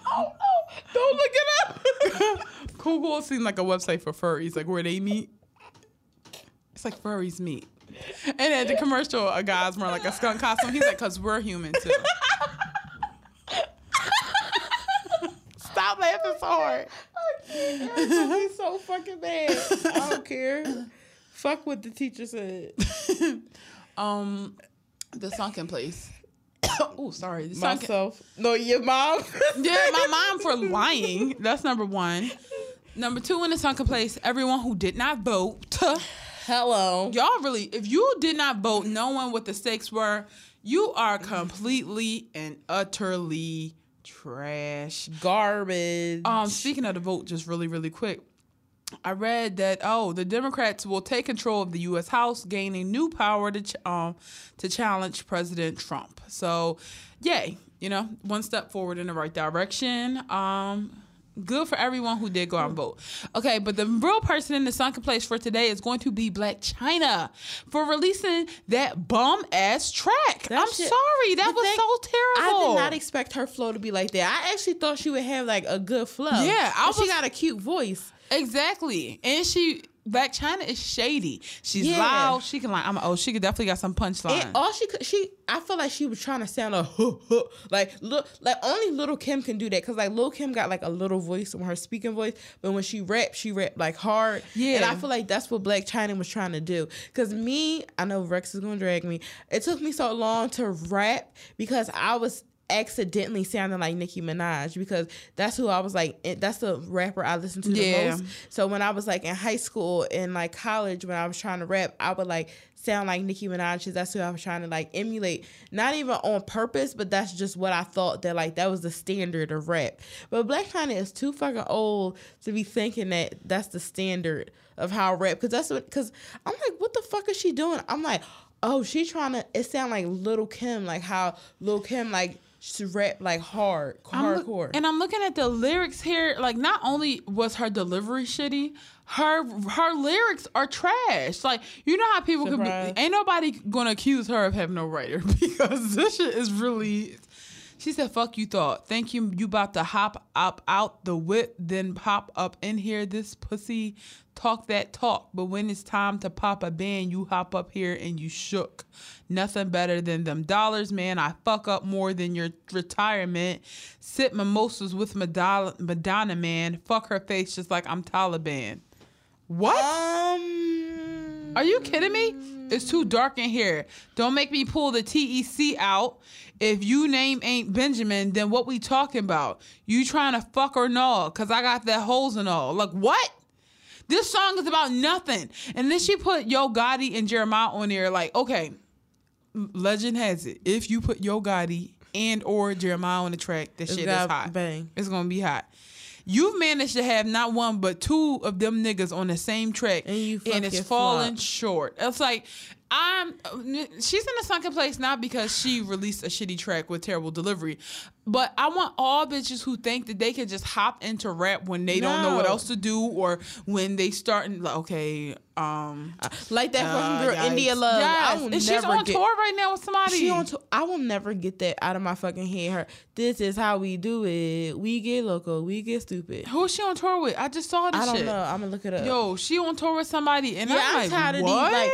Don't look it up. Google seems like a website for furries, like where they meet. It's like furries meet. And at the commercial, a guy's wearing like a skunk costume. He's like, "Cause we're human too." Stop laughing so hard. I'm gonna be so fucking mad. I don't care. Fuck what the teacher said. Um, the sunken place. oh, sorry. The sunken. Myself. No, your mom. Yeah, my mom for lying. That's number one. Number two in the sunken place. Everyone who did not vote. Hello. y'all really if you did not vote knowing what the stakes were you are completely and utterly trash Garbage. um speaking of the vote just really really quick I read that oh, the Democrats will take control of the U.S. House, gaining new power to ch- um to challenge President Trump. So, yay, you know, one step forward in the right direction. Um, good for everyone who did go out and vote. Okay, but the real person in the sunken place for today is going to be Blac Chyna for releasing that bum ass track. That I'm shit- sorry, that was thing- so terrible. I did not expect her flow to be like that. I actually thought she would have like a good flow. Yeah, I But she got a cute voice. Exactly. And she Blac Chyna is shady. She's Yeah. loud. She can like I'm oh, she could definitely got some punchline. And all she could, she, I feel like she was trying to sound like, huh, huh, like, look, like only Lil Kim can do that because like Lil Kim got like a little voice on her speaking voice, but when she rap, she rap like hard. Yeah. and I feel like that's what Blac Chyna was trying to do. Cause me, I know Rex is gonna drag me. It took me so long to rap because I was accidentally sounding like Nicki Minaj because that's who I was like. Eh, that's the rapper I listened to the Yeah. most. So when I was like in high school and like college, when I was trying to rap, I would like sound like Nicki Minaj because that's who I was trying to like emulate. Not even on purpose, but that's just what I thought that like that was the standard of rap. But Blac Chyna is too fucking old to be thinking that that's the standard of how rap. Because that's what. Because I'm like, what the fuck is she doing? I'm like, oh, she trying to. It sound like Lil Kim, like how Lil Kim like. She rap like hard, I'm look- hardcore. and I'm looking at the lyrics here. Like, not only was her delivery shitty, her her lyrics are trash. Like, you know how people could Surprise. be. Ain't nobody gonna accuse her of having no writer because this shit is really. She said, "Fuck you, thought. Thank you. You about to hop up out the whip, then pop up in here. This pussy talk that talk, but when it's time to pop a band, you hop up here and you shook. Nothing better than them dollars, man. I fuck up more than your retirement. Sit mimosas with Madonna, Madonna man. Fuck her face just like I'm Taliban. What? Um, Are you kidding me? It's too dark in here. Don't make me pull the TEC out. If you name ain't Benjamin, then what we talking about? You trying to fuck or no? Cause I got that holes and all. Like what? This song is about nothing. And then she put Yo Gotti and Jeremih on there. Like okay, legend has it. If you put Yo Gotti and or Jeremih on the track, that shit is hot. bang. It's gonna be hot. You've managed to have not one but two of them niggas on the same track, And you and it's falling flop. short. It's like I'm. She's in a sunken place not because she released a shitty track with terrible delivery, but I want all bitches who think that they can just hop into rap when they don't know what else to do or when they starting like okay, um, like that uh, fucking girl. India Love. I Yes, will and she's on get, tour right now with somebody. She on tour. I will never get that out of my fucking head. Her, this is how we do it. We get local. We get stupid. Who is she on tour with? I just saw this I don't shit. know. I'm gonna look it up. Yo, she on tour with somebody, and yeah, I'm, I'm like, tired of what? these. Like,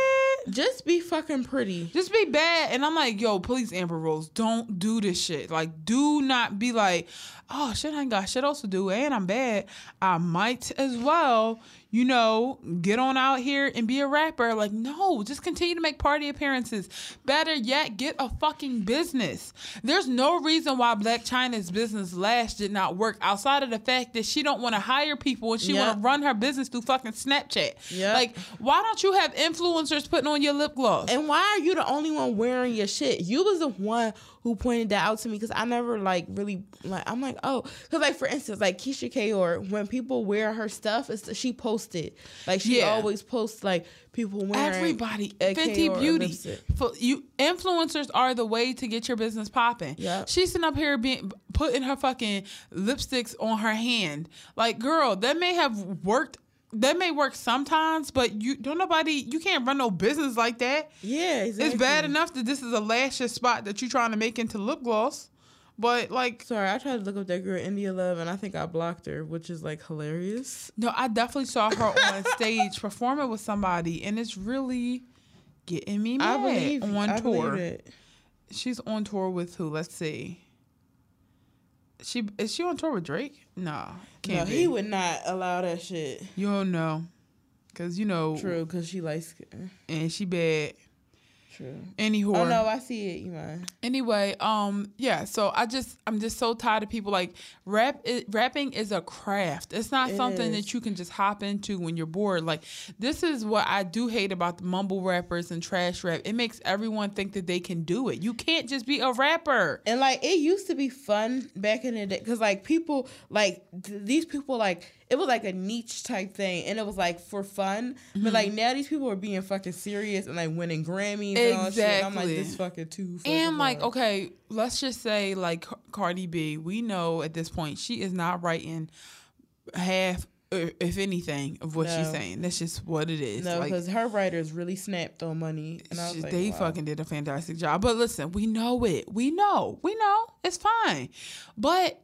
just be fucking pretty. just be bad. And I'm like, yo, police Amber Rose, don't do this shit. Like, do not be like, oh shit, I ain't got shit else to do, and I'm bad. I might as well, you know, get on out here and be a rapper. Like, no, just continue to make party appearances. Better yet, get a fucking business. There's no reason why Blac Chyna's business last did not work outside of the fact that she don't want to hire people and she Yep. want to run her business through fucking Snapchat. Yep. Like, why don't you have influencers putting on your lip gloss? And why are you the only one wearing your shit? You was the one who pointed that out to me because I never like really like. I'm like, oh, because like for instance, like Keisha Kayor, when people wear her stuff, it's she posted like she Yeah. always posts like people wearing Everybody, Fenty Beauty. For you influencers are the way to get your business popping. yeah She's sitting up here being putting her fucking lipsticks on her hand. Like, girl, that may have worked. That may work sometimes, but you don't nobody. You can't run no business like that. Yeah, exactly. It's bad enough that this is a lashes spot that you're trying to make into lip gloss, but like, Sorry, I tried to look up that girl India Love and I think I blocked her, which is like hilarious. no, I definitely saw her on stage performing with somebody, and it's really getting me I mad believe on I tour. believe. She's on tour with who? Let's see. She is she on tour with Drake? No, No, be. he would not allow that shit. you don't know, cause you know, True, because she likes and she bad. True. Any whore. Oh no, I see it, Iman. Anyway, um, yeah. So I just, I'm just so tired of people like rap. It, rapping is a craft. It's not It something is. that you can just hop into when you're bored. Like this is what I do hate about the mumble rappers and trash rap. It makes everyone think that they can do it. You can't just be a rapper. And like it used to be fun back in the day because like people like th- these people like it was like a niche type thing, and it was like for fun. Mm-hmm. But like now these people are being fucking serious and like winning Grammys and all shit. I'm like this fucking too. fucking And like, far. okay, let's just say like Cardi B, we know at this point she is not writing half, if anything, of what she's saying. That's just what it is. no, like, because her writers really snapped on money, and I was She- like, they wow. fucking did a fantastic job. But listen, we know it. We know. We know. It's fine. But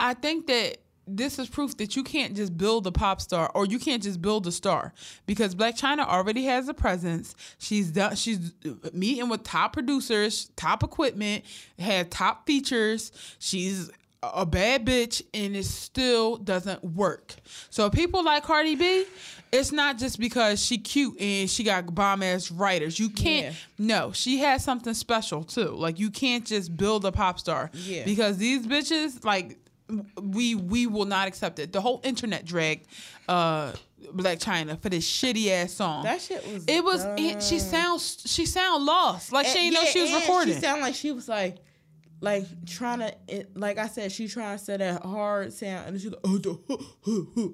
I think that this is proof that you can't just build a pop star or you can't just build a star because Blac Chyna already has a presence. She's done she's meeting with top producers, top equipment, had top features. She's a bad bitch and it still doesn't work. So people like Cardi B, it's not just because she cute and she got bomb ass writers. You can't Yeah. no, she has something special too. Like you can't just build a pop star. Yeah. Because these bitches, like we we will not accept it. The whole internet dragged uh Blac Chyna for this shitty ass song. That shit was. it was it, she sounds she sound lost. Like she And- didn't know she was recording. She sounded like she was like, like trying to, it, like I said, she trying to say that hard sound, and she's like, oh, the, huh, huh, huh.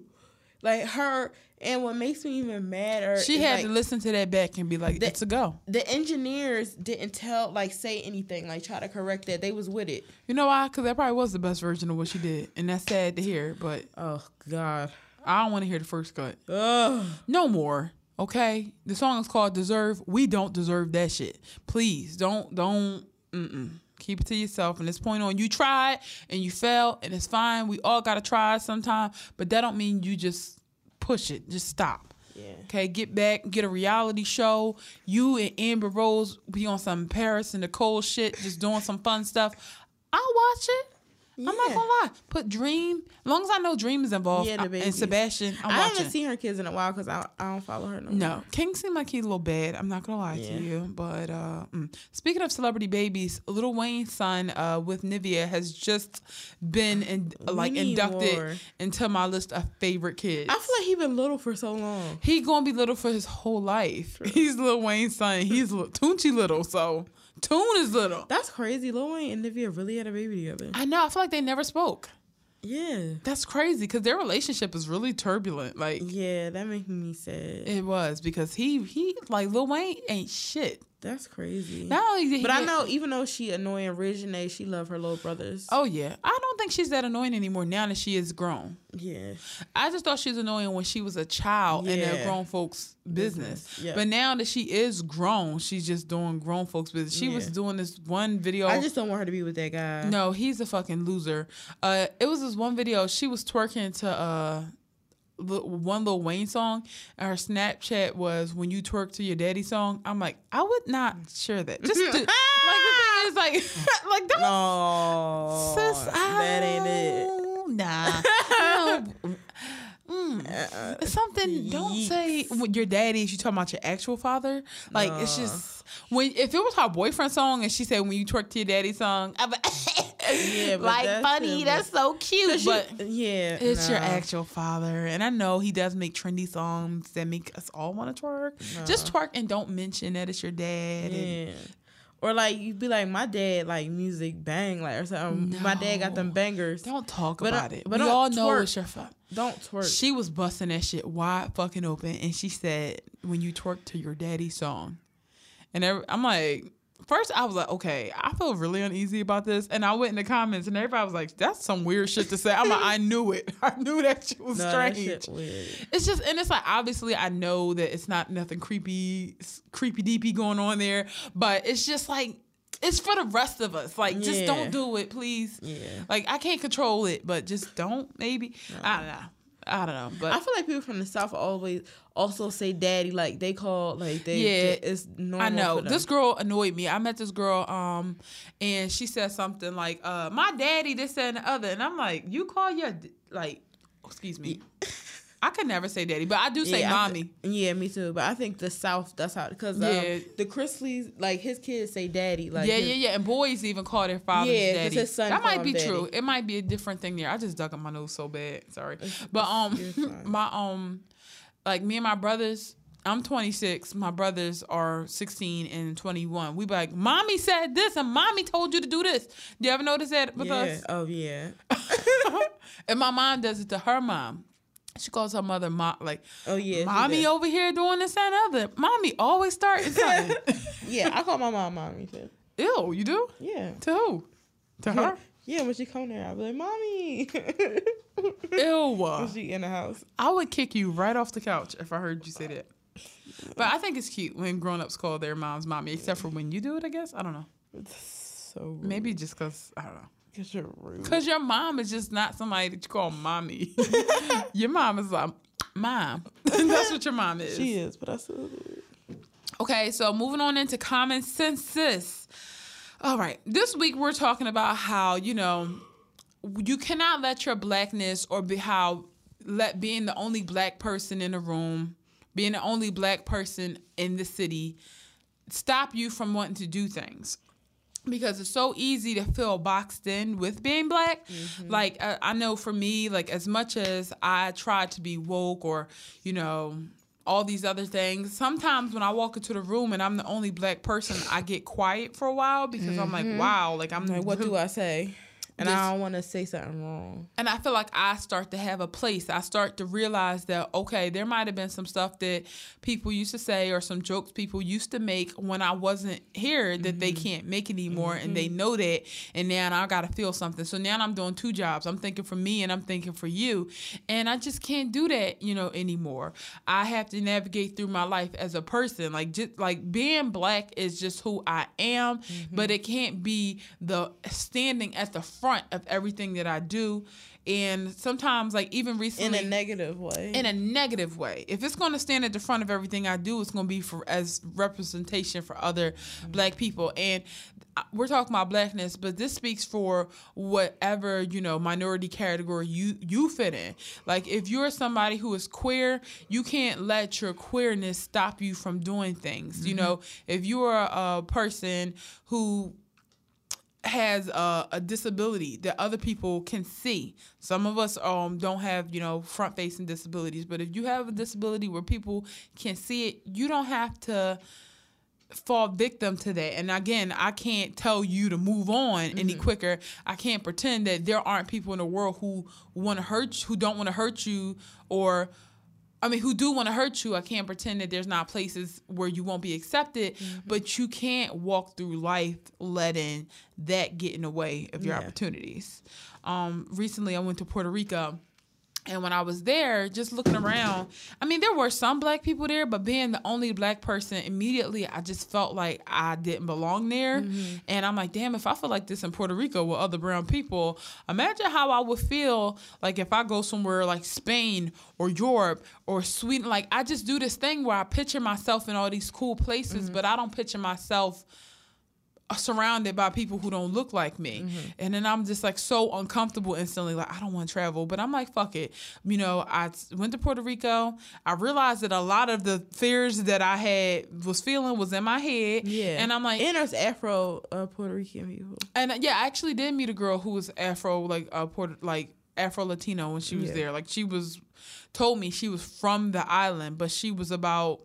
like her. And what makes me even madder, she had like, to listen to that back and be like, The- "It's a go." The engineers didn't tell, like, say anything, like try to correct that. They was with it. You know why? Because that probably was the best version of what she did, and that's sad to hear. But Oh God. I don't want to hear the first cut. Ugh. No more. Okay, the song is called "Deserve." We don't deserve that shit. Please don't don't. Mm-mm. Keep it to yourself. From this point on, you tried and you failed, and it's fine. We all gotta try sometime, but that don't mean you just push it. Just stop. Yeah. Okay, get back, get a reality show. You and Amber Rose be on some Paris and Nicole shit, just doing some fun stuff. I'll watch it. I'm not gonna lie. Put Dream, as long as I know Dream is involved, Yeah, the I- and. Sebastian, I'm I watching. haven't seen her kids in a while because I, I don't follow her no. more. No, King seemed like he's a little bad. I'm not gonna lie Yeah. to you, but uh, mm. speaking of celebrity babies, Lil Wayne's son uh, with Nivea has just been in, like inducted more. into my list of favorite kids. I feel like he's been little for so long. he gonna be little for his whole life. He's Lil Wayne's son. He's little, Tunechi little, so Tune is little. That's crazy. Lil Wayne and Nivea really had a baby together. I know. I feel like they never spoke. Yeah. That's crazy because their relationship is really turbulent. Like Yeah, that makes me sad. it was because he he like Lil Wayne ain't shit. That's crazy. Not only did but I know, even though she annoying Reginae, she love her little brothers. Oh yeah, I don't think she's that annoying anymore now that she is grown. yeah. I just thought she was annoying when she was a child in a Yeah. grown folks' business. Business, yeah. But now that she is grown, she's just doing grown folks' business. She was doing this one video. I just don't want her to be with that guy. no, he's a fucking loser. Uh, it was this one video. She was twerking to uh. One Lil Wayne song, and her Snapchat was "When you twerk to your daddy" song. I'm like, I would not share that. Just do, like the thing is, like, like don't No. Sis, that ain't it. Nah. No. Mm. It's something. Don't say your daddy is you talking about your actual father. Like it's just when if it was her boyfriend song and she said when you twerk to your daddy song, I'm like, Yeah, like that's funny. That's so cute, but. you- yeah, it's your actual father, and I know he does make trendy songs that make us all want to twerk. Just twerk and don't mention that it's your dad. and- Or like you'd be like, my dad like music bang like or something. My dad got them bangers. Don't talk But, uh, about it. but we all know twerk. it's your father. Don't twerk. She was busting that shit wide fucking open, and she said, "When you twerk to your daddy song," and every, I'm like, first I was like, okay, I feel really uneasy about this, and I went in the comments, and everybody was like, that's some weird shit to say. I'm like, I knew it, I knew that shit was no, that strange. shit weird. It's just, and it's like obviously I know that it's not nothing creepy, creepy deepy going on there, but it's just like. It's for the rest of us. Like, just Yeah. don't do it, please. Yeah. Like, I can't control it, but just don't. Maybe I don't know. I don't know. But I feel like people from the south always also say daddy like they call like they Yeah, it's normal. I know this girl annoyed me. I met this girl, um, and she said something like, "Uh, my daddy this that, and the other," and I'm like, "You call your like, excuse me." I could never say daddy, but I do say Yeah, mommy. th- yeah, me too. But I think the South, that's how because Yeah. um, the Chrisleys, like his kids say daddy. Like yeah, his- yeah, yeah. And boys even call their fathers Yeah, daddy. his son that might be daddy. true. It might be a different thing there. I just dug up my nose so bad. Sorry, but um, my um, like me and my brothers. I'm 26. My brothers are 16 and 21. We be like, mommy said this and mommy told you to do this. Do you ever notice that with yeah. us? Oh yeah. and my mom does it to her mom. She calls her mother mom like Oh yeah, mommy over here doing this and other. Mommy always starting something. Yeah, I call my mom mommy too. Ew, you do? Yeah. To who? To her? Yeah, when she come there, I'll be like, "Mommy." Ew. when she in the house. I would kick you right off the couch if I heard you say that. But I think it's cute when grown-ups call their moms mommy, except for when you do it, I guess. I don't know. It's so rude. Maybe just because, I don't know. Because you're rude. Because your mom is just not somebody that you call mommy. your mom is like, mom. That's what your mom is. she is, but I still. Okay, so moving on into common senses. All right, this week we're talking about how, you know, you cannot let your blackness or be how let being the only black person in a room, being the only black person in the city stop you from wanting to do things because it's so easy to feel boxed in with being black. Mm-hmm. Like I, I know for me, like as much as I try to be woke or you know all these other things, sometimes when I walk into the room and I'm the only black person, I get quiet for a while because I'm like, mm-hmm. wow, like I'm Like, what do I say? And This- I don't want to say something wrong. and I feel like I start to have a place. I start to realize that okay, there might have been some stuff that people used to say or some jokes people used to make when I wasn't here that they mm-hmm. can't make anymore, and they mm-hmm. know that. And now I got to feel something. So now I'm doing two jobs. I'm thinking for me and I'm thinking for you, and I just can't do that, you know, anymore. I have to navigate through my life as a person. Like just like being black is just who I am, but mm-hmm. it can't be the standing at the front of everything that I do. And sometimes, like even recently, In a negative way. in a negative way. If it's going to stand at the front of everything I do, it's going to be for as representation for other black people. And uh, we're talking about blackness, but this speaks for whatever you know minority category you you fit in. Like if you're somebody who is queer, you can't let your queerness stop you from doing things. You know, if you're a person who has a, a disability that other people can see. Some of us um don't have you know front facing disabilities, but if you have a disability where people can see it, you don't have to fall victim to that. And again, I can't tell you to move on any quicker. I can't pretend that there aren't people in the world who want to hurt you, who don't want to hurt you or I mean, who do want to hurt you. I can't pretend that there's not places where you won't be accepted, but you can't walk through life letting that get in the way of your Yeah. opportunities. Um, recently, I went to Puerto Rico. And when I was there, just looking around, I mean, there were some black people there, but being the only black person, immediately I just felt like I didn't belong there. Mm-hmm. And I'm like, damn, if I feel like this in Puerto Rico with other brown people, imagine how I would feel like if I go somewhere like Spain or Europe or Sweden. Like, I just do this thing where I picture myself in all these cool places, mm-hmm. but I don't picture myself surrounded by people who don't look like me. And then I'm just like so uncomfortable instantly, like I don't want to travel. But I'm like, fuck it. You know, I went to Puerto Rico. I realized that a lot of the fears that I had was feeling was in my head. yeah. And I'm like, and there's Afro uh, Puerto Rican people. and uh, yeah, I actually did meet a girl who was Afro, like uh, Puerto, like Afro Latino when she was Yeah. there. Like she was told me she was from the island, but she was about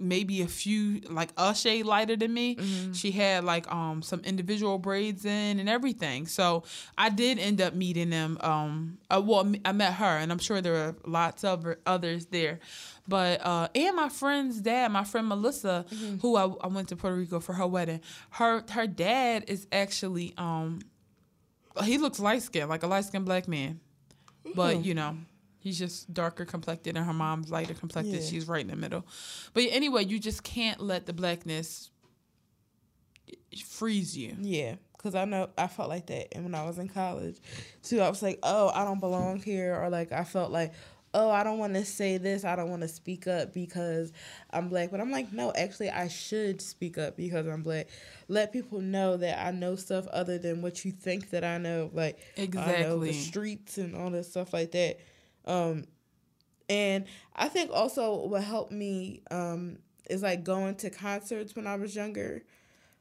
maybe a few like a shade lighter than me. She had like um some individual braids in and everything. So I did end up meeting them. Um, uh, well, I met her, and I'm sure there are lots of others there. But uh, and my friend's dad, my friend Melissa, who I, I went to Puerto Rico for her wedding. Her her dad is actually um he looks light skinned, like a light skinned black man. But you know, he's just darker complected and her mom's lighter complected. Yeah. She's right in the middle. But anyway, you just can't let the blackness freeze you. Yeah, because I know I felt like that, and when I was in college, too, I was like, oh, I don't belong here, or like I felt like, oh, I don't want to say this, I don't want to speak up because I'm black. But I'm like, no, actually, I should speak up because I'm black. Let people know that I know stuff other than what you think that I know, like I know the streets and all this stuff like that. Um, and I think also what helped me um is like going to concerts when I was younger,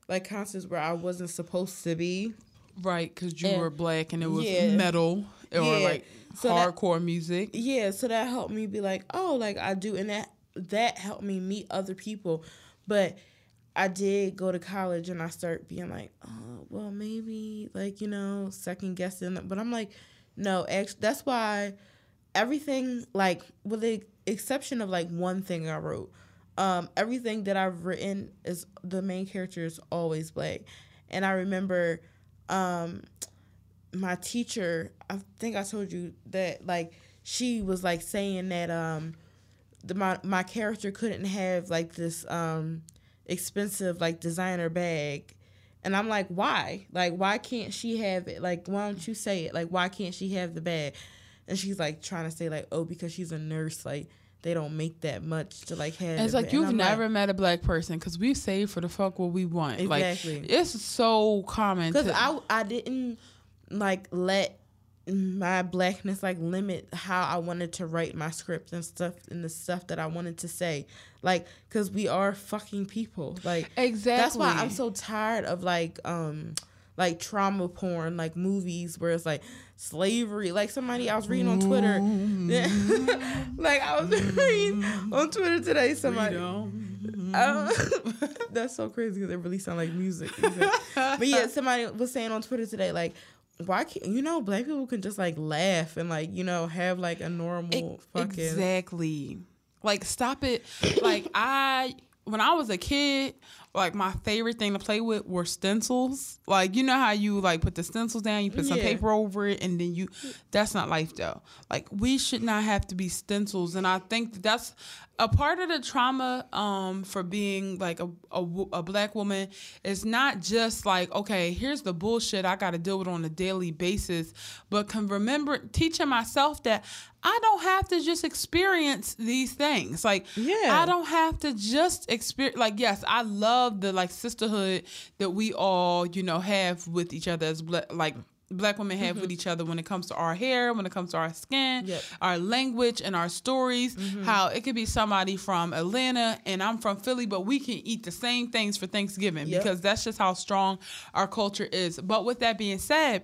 like concerts where I wasn't supposed to be. Right, because you And- were black and it was Yeah. metal or Yeah. like So that- hardcore music. Yeah, so that helped me be like, oh, like I do, and that that helped me meet other people. But I did go to college, and I start being like, oh, well, maybe like you know, second guessing. But I'm like, no, actually, that's why everything like with the exception of like one thing I wrote, um, everything that I've written is the main character is always black, and I remember, um, my teacher. I think I told you that like she was like saying that um, the my my character couldn't have like this um expensive like designer bag. And I'm like, why? Like, why can't she have it? Like, why don't you say it? Like, why can't she have the bag? And she's like trying to say like, oh, because she's a nurse, like they don't make that much to like have. It's like you've never like, met a black person because we save for the fuck what we want. Exactly. Like it's so common. because I I didn't like let my blackness like limit how I wanted to write my script and stuff and the stuff that I wanted to say. Like, cause we are fucking people. Like, exactly. That's why I'm so tired of like um like trauma porn, like movies where it's like slavery. Like somebody I was reading on Twitter. like I was reading on Twitter today. Somebody. Um, that's so crazy because it really sound like music. but yeah, somebody was saying on Twitter today, like, why can't you know black people can just like laugh and like you know have like a normal fucking Exactly. Like stop it. like I when I was a kid, like my favorite thing to play with were stencils. Like you know how you like put the stencils down, you put some Yeah. paper over it, and then you. That's not life though. Like we should not have to be stencils, and I think that that's a part of the trauma um, for being like a, a a black woman It's not just like okay, here's the bullshit I got to deal with on a daily basis, but can remember teaching myself that I don't have to just experience these things. Like Yeah. I don't have to just experience like yes i love the like sisterhood that we all you know have with each other as black like black women have with mm-hmm. each other when it comes to our hair when it comes to our skin Yep. our language and our stories mm-hmm. how it could be somebody from atlanta and i'm from philly but we can eat the same things for thanksgiving Yep. because that's just how strong our culture is but with that being said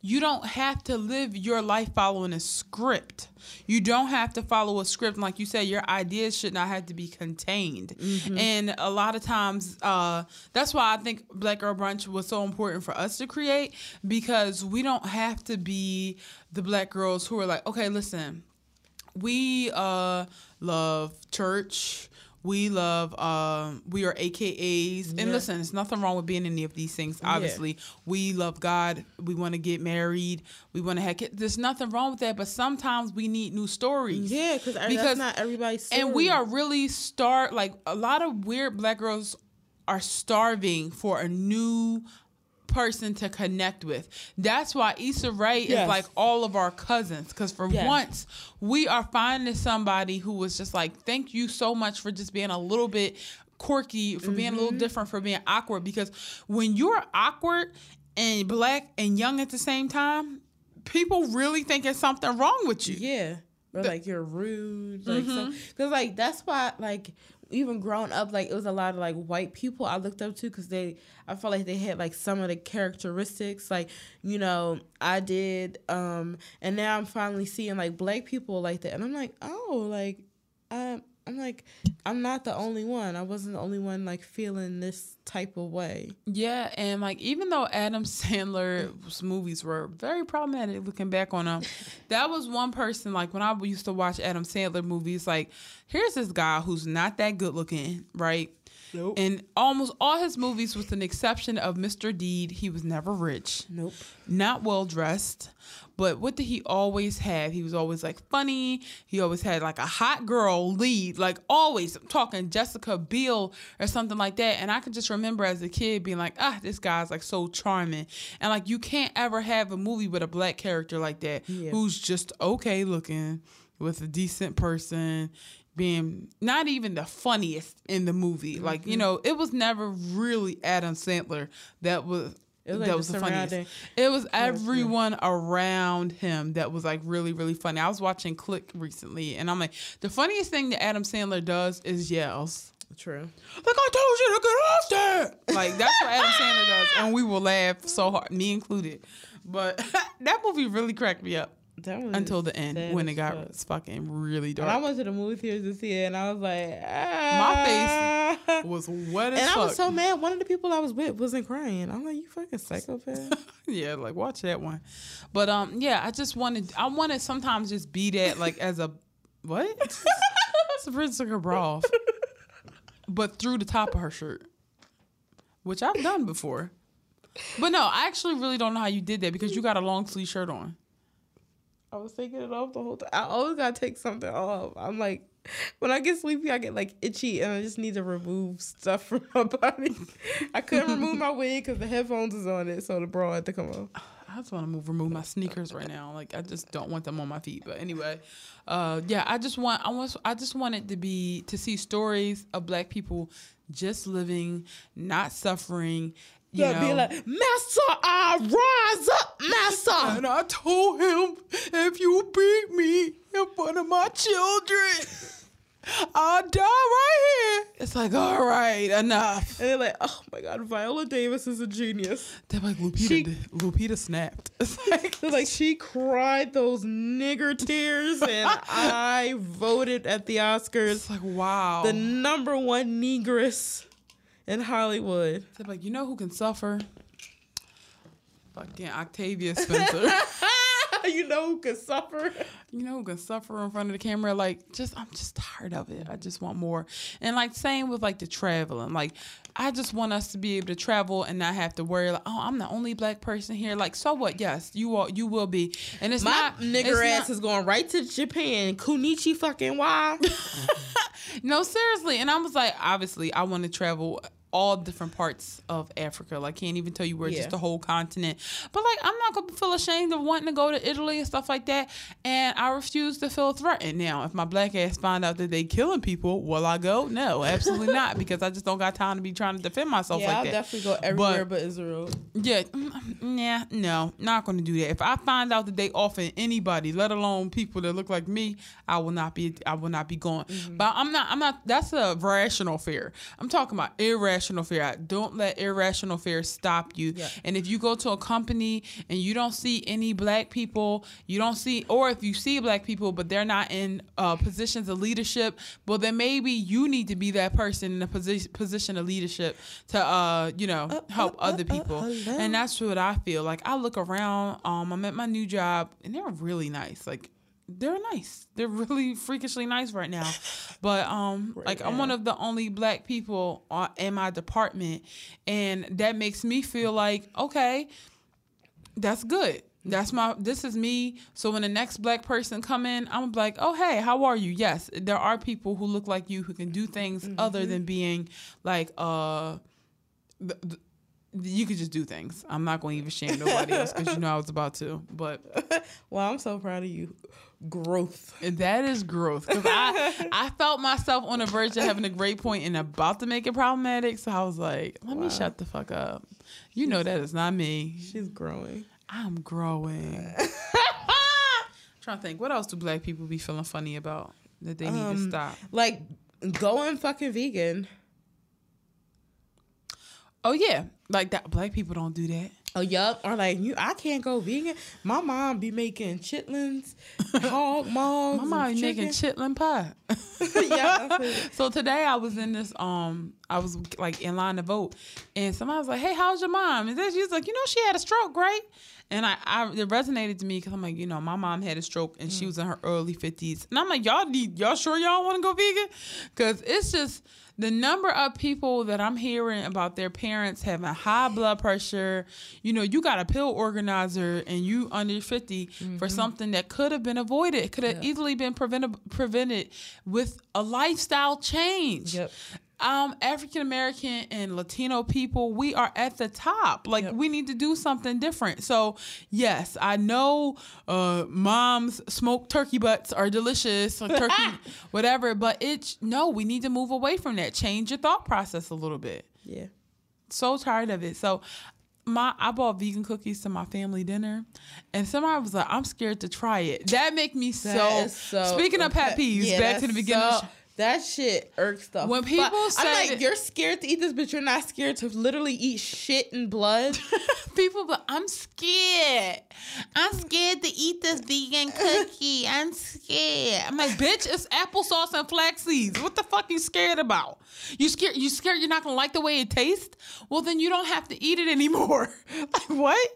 you don't have to live your life following a script. You don't have to follow a script. Like you said, your ideas should not have to be contained. And a lot of times, uh, that's why I think Black Girl Brunch was so important for us to create because we don't have to be the black girls who are like, okay, listen, we uh, love church. We love, um, we are AKAs. And Yeah. listen, there's nothing wrong with being any of these things, obviously. We love God. We want to get married. We want to have kids. There's nothing wrong with that, but sometimes we need new stories. yeah, because Because- that's not everybody's story. And we are really start like a lot of weird black girls are starving for a new person to connect with. That's why Issa Rae is like all of our cousins. Cause for Yes. once we are finding somebody who was just like, thank you so much for just being a little bit quirky, for being a Mm-hmm. little different, for being awkward. Because when you're awkward and black and young at the same time, people really think there's something wrong with you. Yeah. Or like you're rude. Like so Mm-hmm. because like that's why like even growing up like it was a lot of like white people I looked up to because they I felt like they had like some of the characteristics like you know I did um and now I'm finally seeing like black people like that and I'm like oh like um I'm like I'm not the only one I wasn't the only one like feeling this type of way Yeah, and like even though Adam Sandler's movies were very problematic looking back on them, that was one person like when I used to watch Adam Sandler movies, like here's this guy who's not that good looking, right? Nope. In almost all his movies, with an exception of Mr. Deed, he was never rich nope not well dressed. But what did he always have? He was always like funny. He always had like a hot girl lead, like always I'm talking Jessica Biel or something like that. And I could just remember as a kid being like, ah, this guy's like so charming. And like you can't ever have a movie with a black character like that Yeah. who's just okay looking with a decent person being not even the funniest in the movie. Like, Mm-hmm. you know, it was never really Adam Sandler that was like that the was the funniest. It was everyone around him that was like really, really funny. I was watching Click recently, and I'm like, the funniest thing that Adam Sandler does is yells. true Like I told you to get off there. Like that's what Adam Sandler does, and we will laugh so hard, me included. But that movie really cracked me up. Until the end when it got fuck. fucking really dark. And I went to the movie theaters to see it, and I was like, ah. face was wet as And fuck. I was so mad. One of the people I was with wasn't crying. I'm like, you fucking psychopath. yeah, like watch that one. But um, yeah, I just wanted I wanted sometimes just be that like as a what? Sabrina took her bra off, but through the top of her shirt, which I've done before. But no, I actually really don't know how you did that because you got a long sleeve shirt on. I was taking it off the whole time. I always gotta take something off. I'm like, when I get sleepy, I get like itchy, and I just need to remove stuff from my body. I couldn't remove my wig because the headphones is on it, so the bra had to come off. I just want to move, remove my sneakers right now. Like I just don't want them on my feet. But anyway, uh, yeah, I just want, I want, I just wanted to be to see stories of Black people just living, not suffering. Yeah, know, be like, Master, I rise up, Master. and I told him, if you beat me in front of my children, I'll die right here. It's like, all right, enough. And they're like, oh my God, Viola Davis is a genius. They're like, Lupita, She- did- Lupita snapped. It's like, like, she cried those nigger tears, and I voted at the Oscars it's like, wow. the number one negress in Hollywood. They're like, you know who can suffer? Fucking Octavia Spencer. you know who can suffer? you know who can suffer in front of the camera? Like, just I'm just tired of it. I just want more. And like same with like the traveling. Like, I just want us to be able to travel and not have to worry like, oh, I'm the only black person here. Like, so what? Yes, you are. You will be. And it's My not nigger it's ass not- is going right to Japan. Kunichi fucking why? No, seriously. And I was like, obviously, I want to travel all different parts of Africa. Like, can't even tell you where, Yeah. just the whole continent. But like, I'm not gonna feel ashamed of wanting to go to Italy and stuff like that. And I refuse to feel threatened. Now, if my black ass find out that they killing people, will I go? No, absolutely not. Because I just don't got time to be trying to defend myself yeah, like I'll that. definitely go everywhere But- but, Israel. Yeah, mm, mm, yeah, no, not going to do that. If I find out that they offend anybody, let alone people that look like me, I will not be. I will not be going. Mm-hmm. But I'm not. I'm not. That's a rational fear. I'm talking about irrational fear. I don't let irrational fear stop you. Yeah. And if you go to a company and you don't see any black people, you don't see, or if you see black people but they're not in uh, positions of leadership, well then maybe you need to be that person in a position position of leadership to, uh, you know, help uh, other uh, people. and that's what I feel like. I look around. Um, I'm at my new job and they're really nice. Like they're nice. They're really freakishly nice right now. But um, like I'm one of the only black people in my department, and that makes me feel like okay, that's good. That's my. This is me. So when the next black person come in, I'm like, oh hey, how are you? Yes, there are people who look like you who can do things other than being like uh. You could just do things. I'm not going to even shame nobody else because you know I was about to. But Well, I'm so proud of you. Growth. that is growth because I I felt myself on the verge of having a great point and about to make it problematic. So I was like, let me shut the fuck up. You know that is not me. She's growing. I'm growing. trying to think, what else do black people be feeling funny about that they need to Um, stop? Like going fucking vegan. Oh yeah, like that. Black people don't do that. Oh yup. Or like you I can't go vegan. My mom be making chitlins, hog maws. My mom be making chitlin pie. yeah. so today I was in this um I was like in line to vote and somebody was like, Hey, how's your mom? And then she was like, You know, she had a stroke, right? And I, I it resonated to me because I'm like, you know, my mom had a stroke and she was in her early fifties. And I'm like, Y'all need y'all sure y'all want to go vegan? Cause it's just the number of people that I'm hearing about their parents having high blood pressure, you know, you got a pill organizer and you under 50 for mm-hmm. something that could have been avoided. It could have easily been prevented prevented with a lifestyle change. Yep. Um, African American and Latino people, we are at the top. Like Yep. we need to do something different. So yes, I know uh mom's smoked turkey butts are delicious, or turkey, whatever, but it's no, we need to move away from that. Change your thought process a little bit Yeah. so tired of it. So my I bought vegan cookies to my family dinner, and somebody was like, "I'm scared to try it." That make me That so. so- Speaking of pet peeves, Yeah, back to the beginning. so-. That shit irks the When people say I'm like, you're scared to eat this, but you're not scared to literally eat shit and blood. People, but I'm scared. I'm scared to eat this vegan cookie. I'm scared. I'm like, bitch, it's applesauce and flax seeds. What the fuck you scared about? You scared? You scared you're not gonna like the way it tastes? Well, then you don't have to eat it anymore. like what?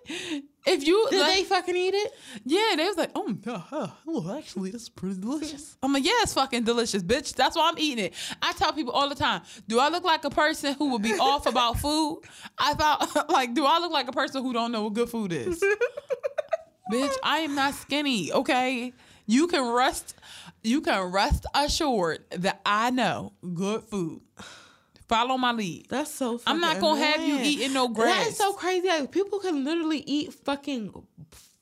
If you Did like, they fucking eat it? yeah, they was like, oh, huh. oh, actually, that's pretty delicious. I'm like, yeah, it's fucking delicious, bitch. That's why I'm eating it. I tell people all the time, do I look like a person who would be off about food? I thought, like, do I look like a person who don't know what good food is? Bitch, I am not skinny, okay? You can rest, you can rest assured that I know good food. Follow my lead. That's so. I'm not gonna have you eating no grass. That's so crazy. Like, people can literally eat fucking,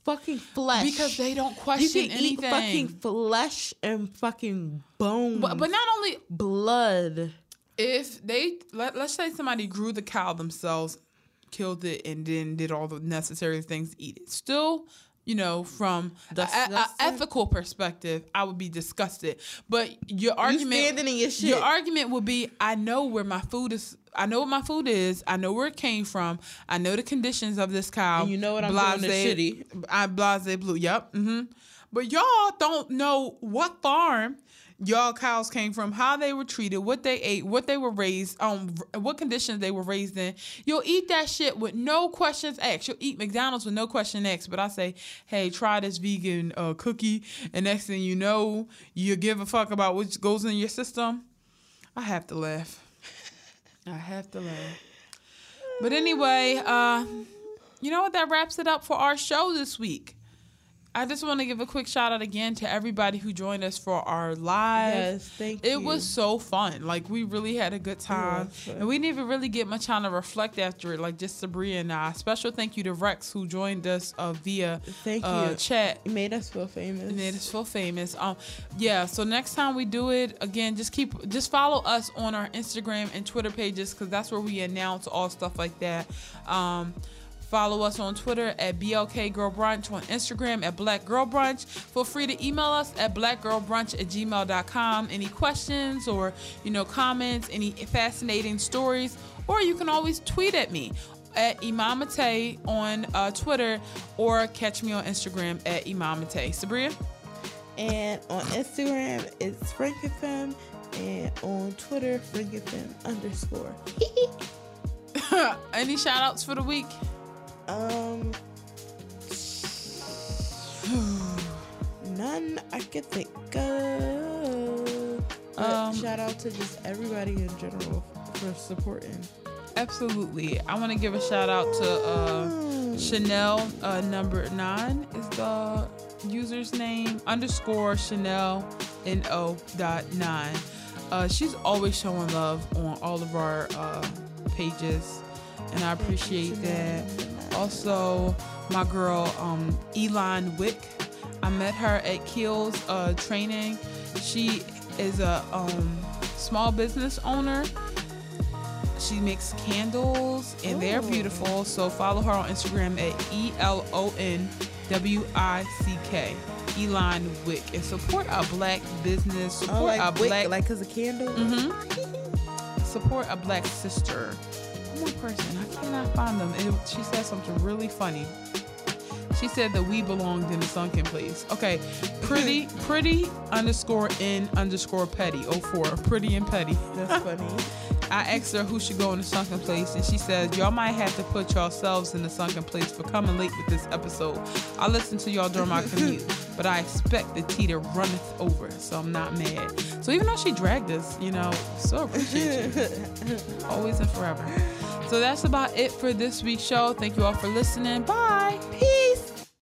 fucking flesh because they don't question You can eat fucking flesh and fucking bone, but, but not only blood. if they let, let's say somebody grew the cow themselves killed it and then did all the necessary things to eat it still you know from a, That's- a- a that's it. ethical perspective i would be disgusted but your argument in your your argument would be i know where my food is i know what my food is i know where it came from i know the conditions of this cow And you know what I'm doing to shitty. i blase blue yep mm-hmm but y'all don't know what farm y'all cows came from, how they were treated, what they ate, what they were raised, um, what conditions they were raised in. You'll eat that shit with no questions asked. You'll eat McDonald's with no question asked. But I say, hey, try this vegan uh, cookie, and next thing you know, you give a fuck about what goes in your system. I have to laugh. I have to laugh. But anyway, uh, you know what? That wraps it up for our show this week. I just want to give a quick shout out again to everybody who joined us for our live. Yes, thank It you. It was so fun. Like we really had a good time, and we didn't even really get much time to reflect after it. Like just Sabria and I. Special thank you to Rex who joined us uh, via Thank uh, you. chat. It made us feel famous. It made us feel famous. Um, yeah. So next time we do it again, just keep just follow us on our Instagram and Twitter pages because that's where we announce all stuff like that. Um, follow us on Twitter at BLK Girl Brunch, on Instagram at Black Girl Brunch. Feel free to email us at blackgirlbrunch at gmail.com. Any questions or you know comments, any fascinating stories, or you can always tweet at me at Imamate on uh, Twitter or catch me on Instagram at Imamate. Sabria? And on Instagram, it's FrankFM. And on Twitter, FrankFM underscore. Any shout outs for the week? Um, none I could think of. But Um, shout out to just everybody in general for supporting. Absolutely. I want to give a shout out to uh, Chanel uh, number nine is the user's name underscore Chanel no dot nine. Uh, she's always showing love on all of our uh, pages, and I appreciate that. Also, my girl um, Elon Wick. I met her at Kiehl's uh, training. She is a um, small business owner. She makes candles and they're beautiful. So follow her on Instagram at E L O N W I C K. Elon Wick and support a black business. Support Oh, like a wick, black like cause a candle. Mm-hmm. support a black sister. One person, I cannot find them. It, she said something really funny. She said that we belonged in a sunken place. Okay, pretty, pretty underscore in underscore petty. Oh four, pretty and petty. That's funny. I asked her who should go in the sunken place, and she said, Y'all might have to put yourselves in the sunken place for coming late with this episode. I listened to y'all during my commute, but I expect the tea to runneth over, so I'm not mad. So even though she dragged us, you know, so appreciate you. Always and forever. So that's about it for this week's show. Thank you all for listening. Bye. Peace.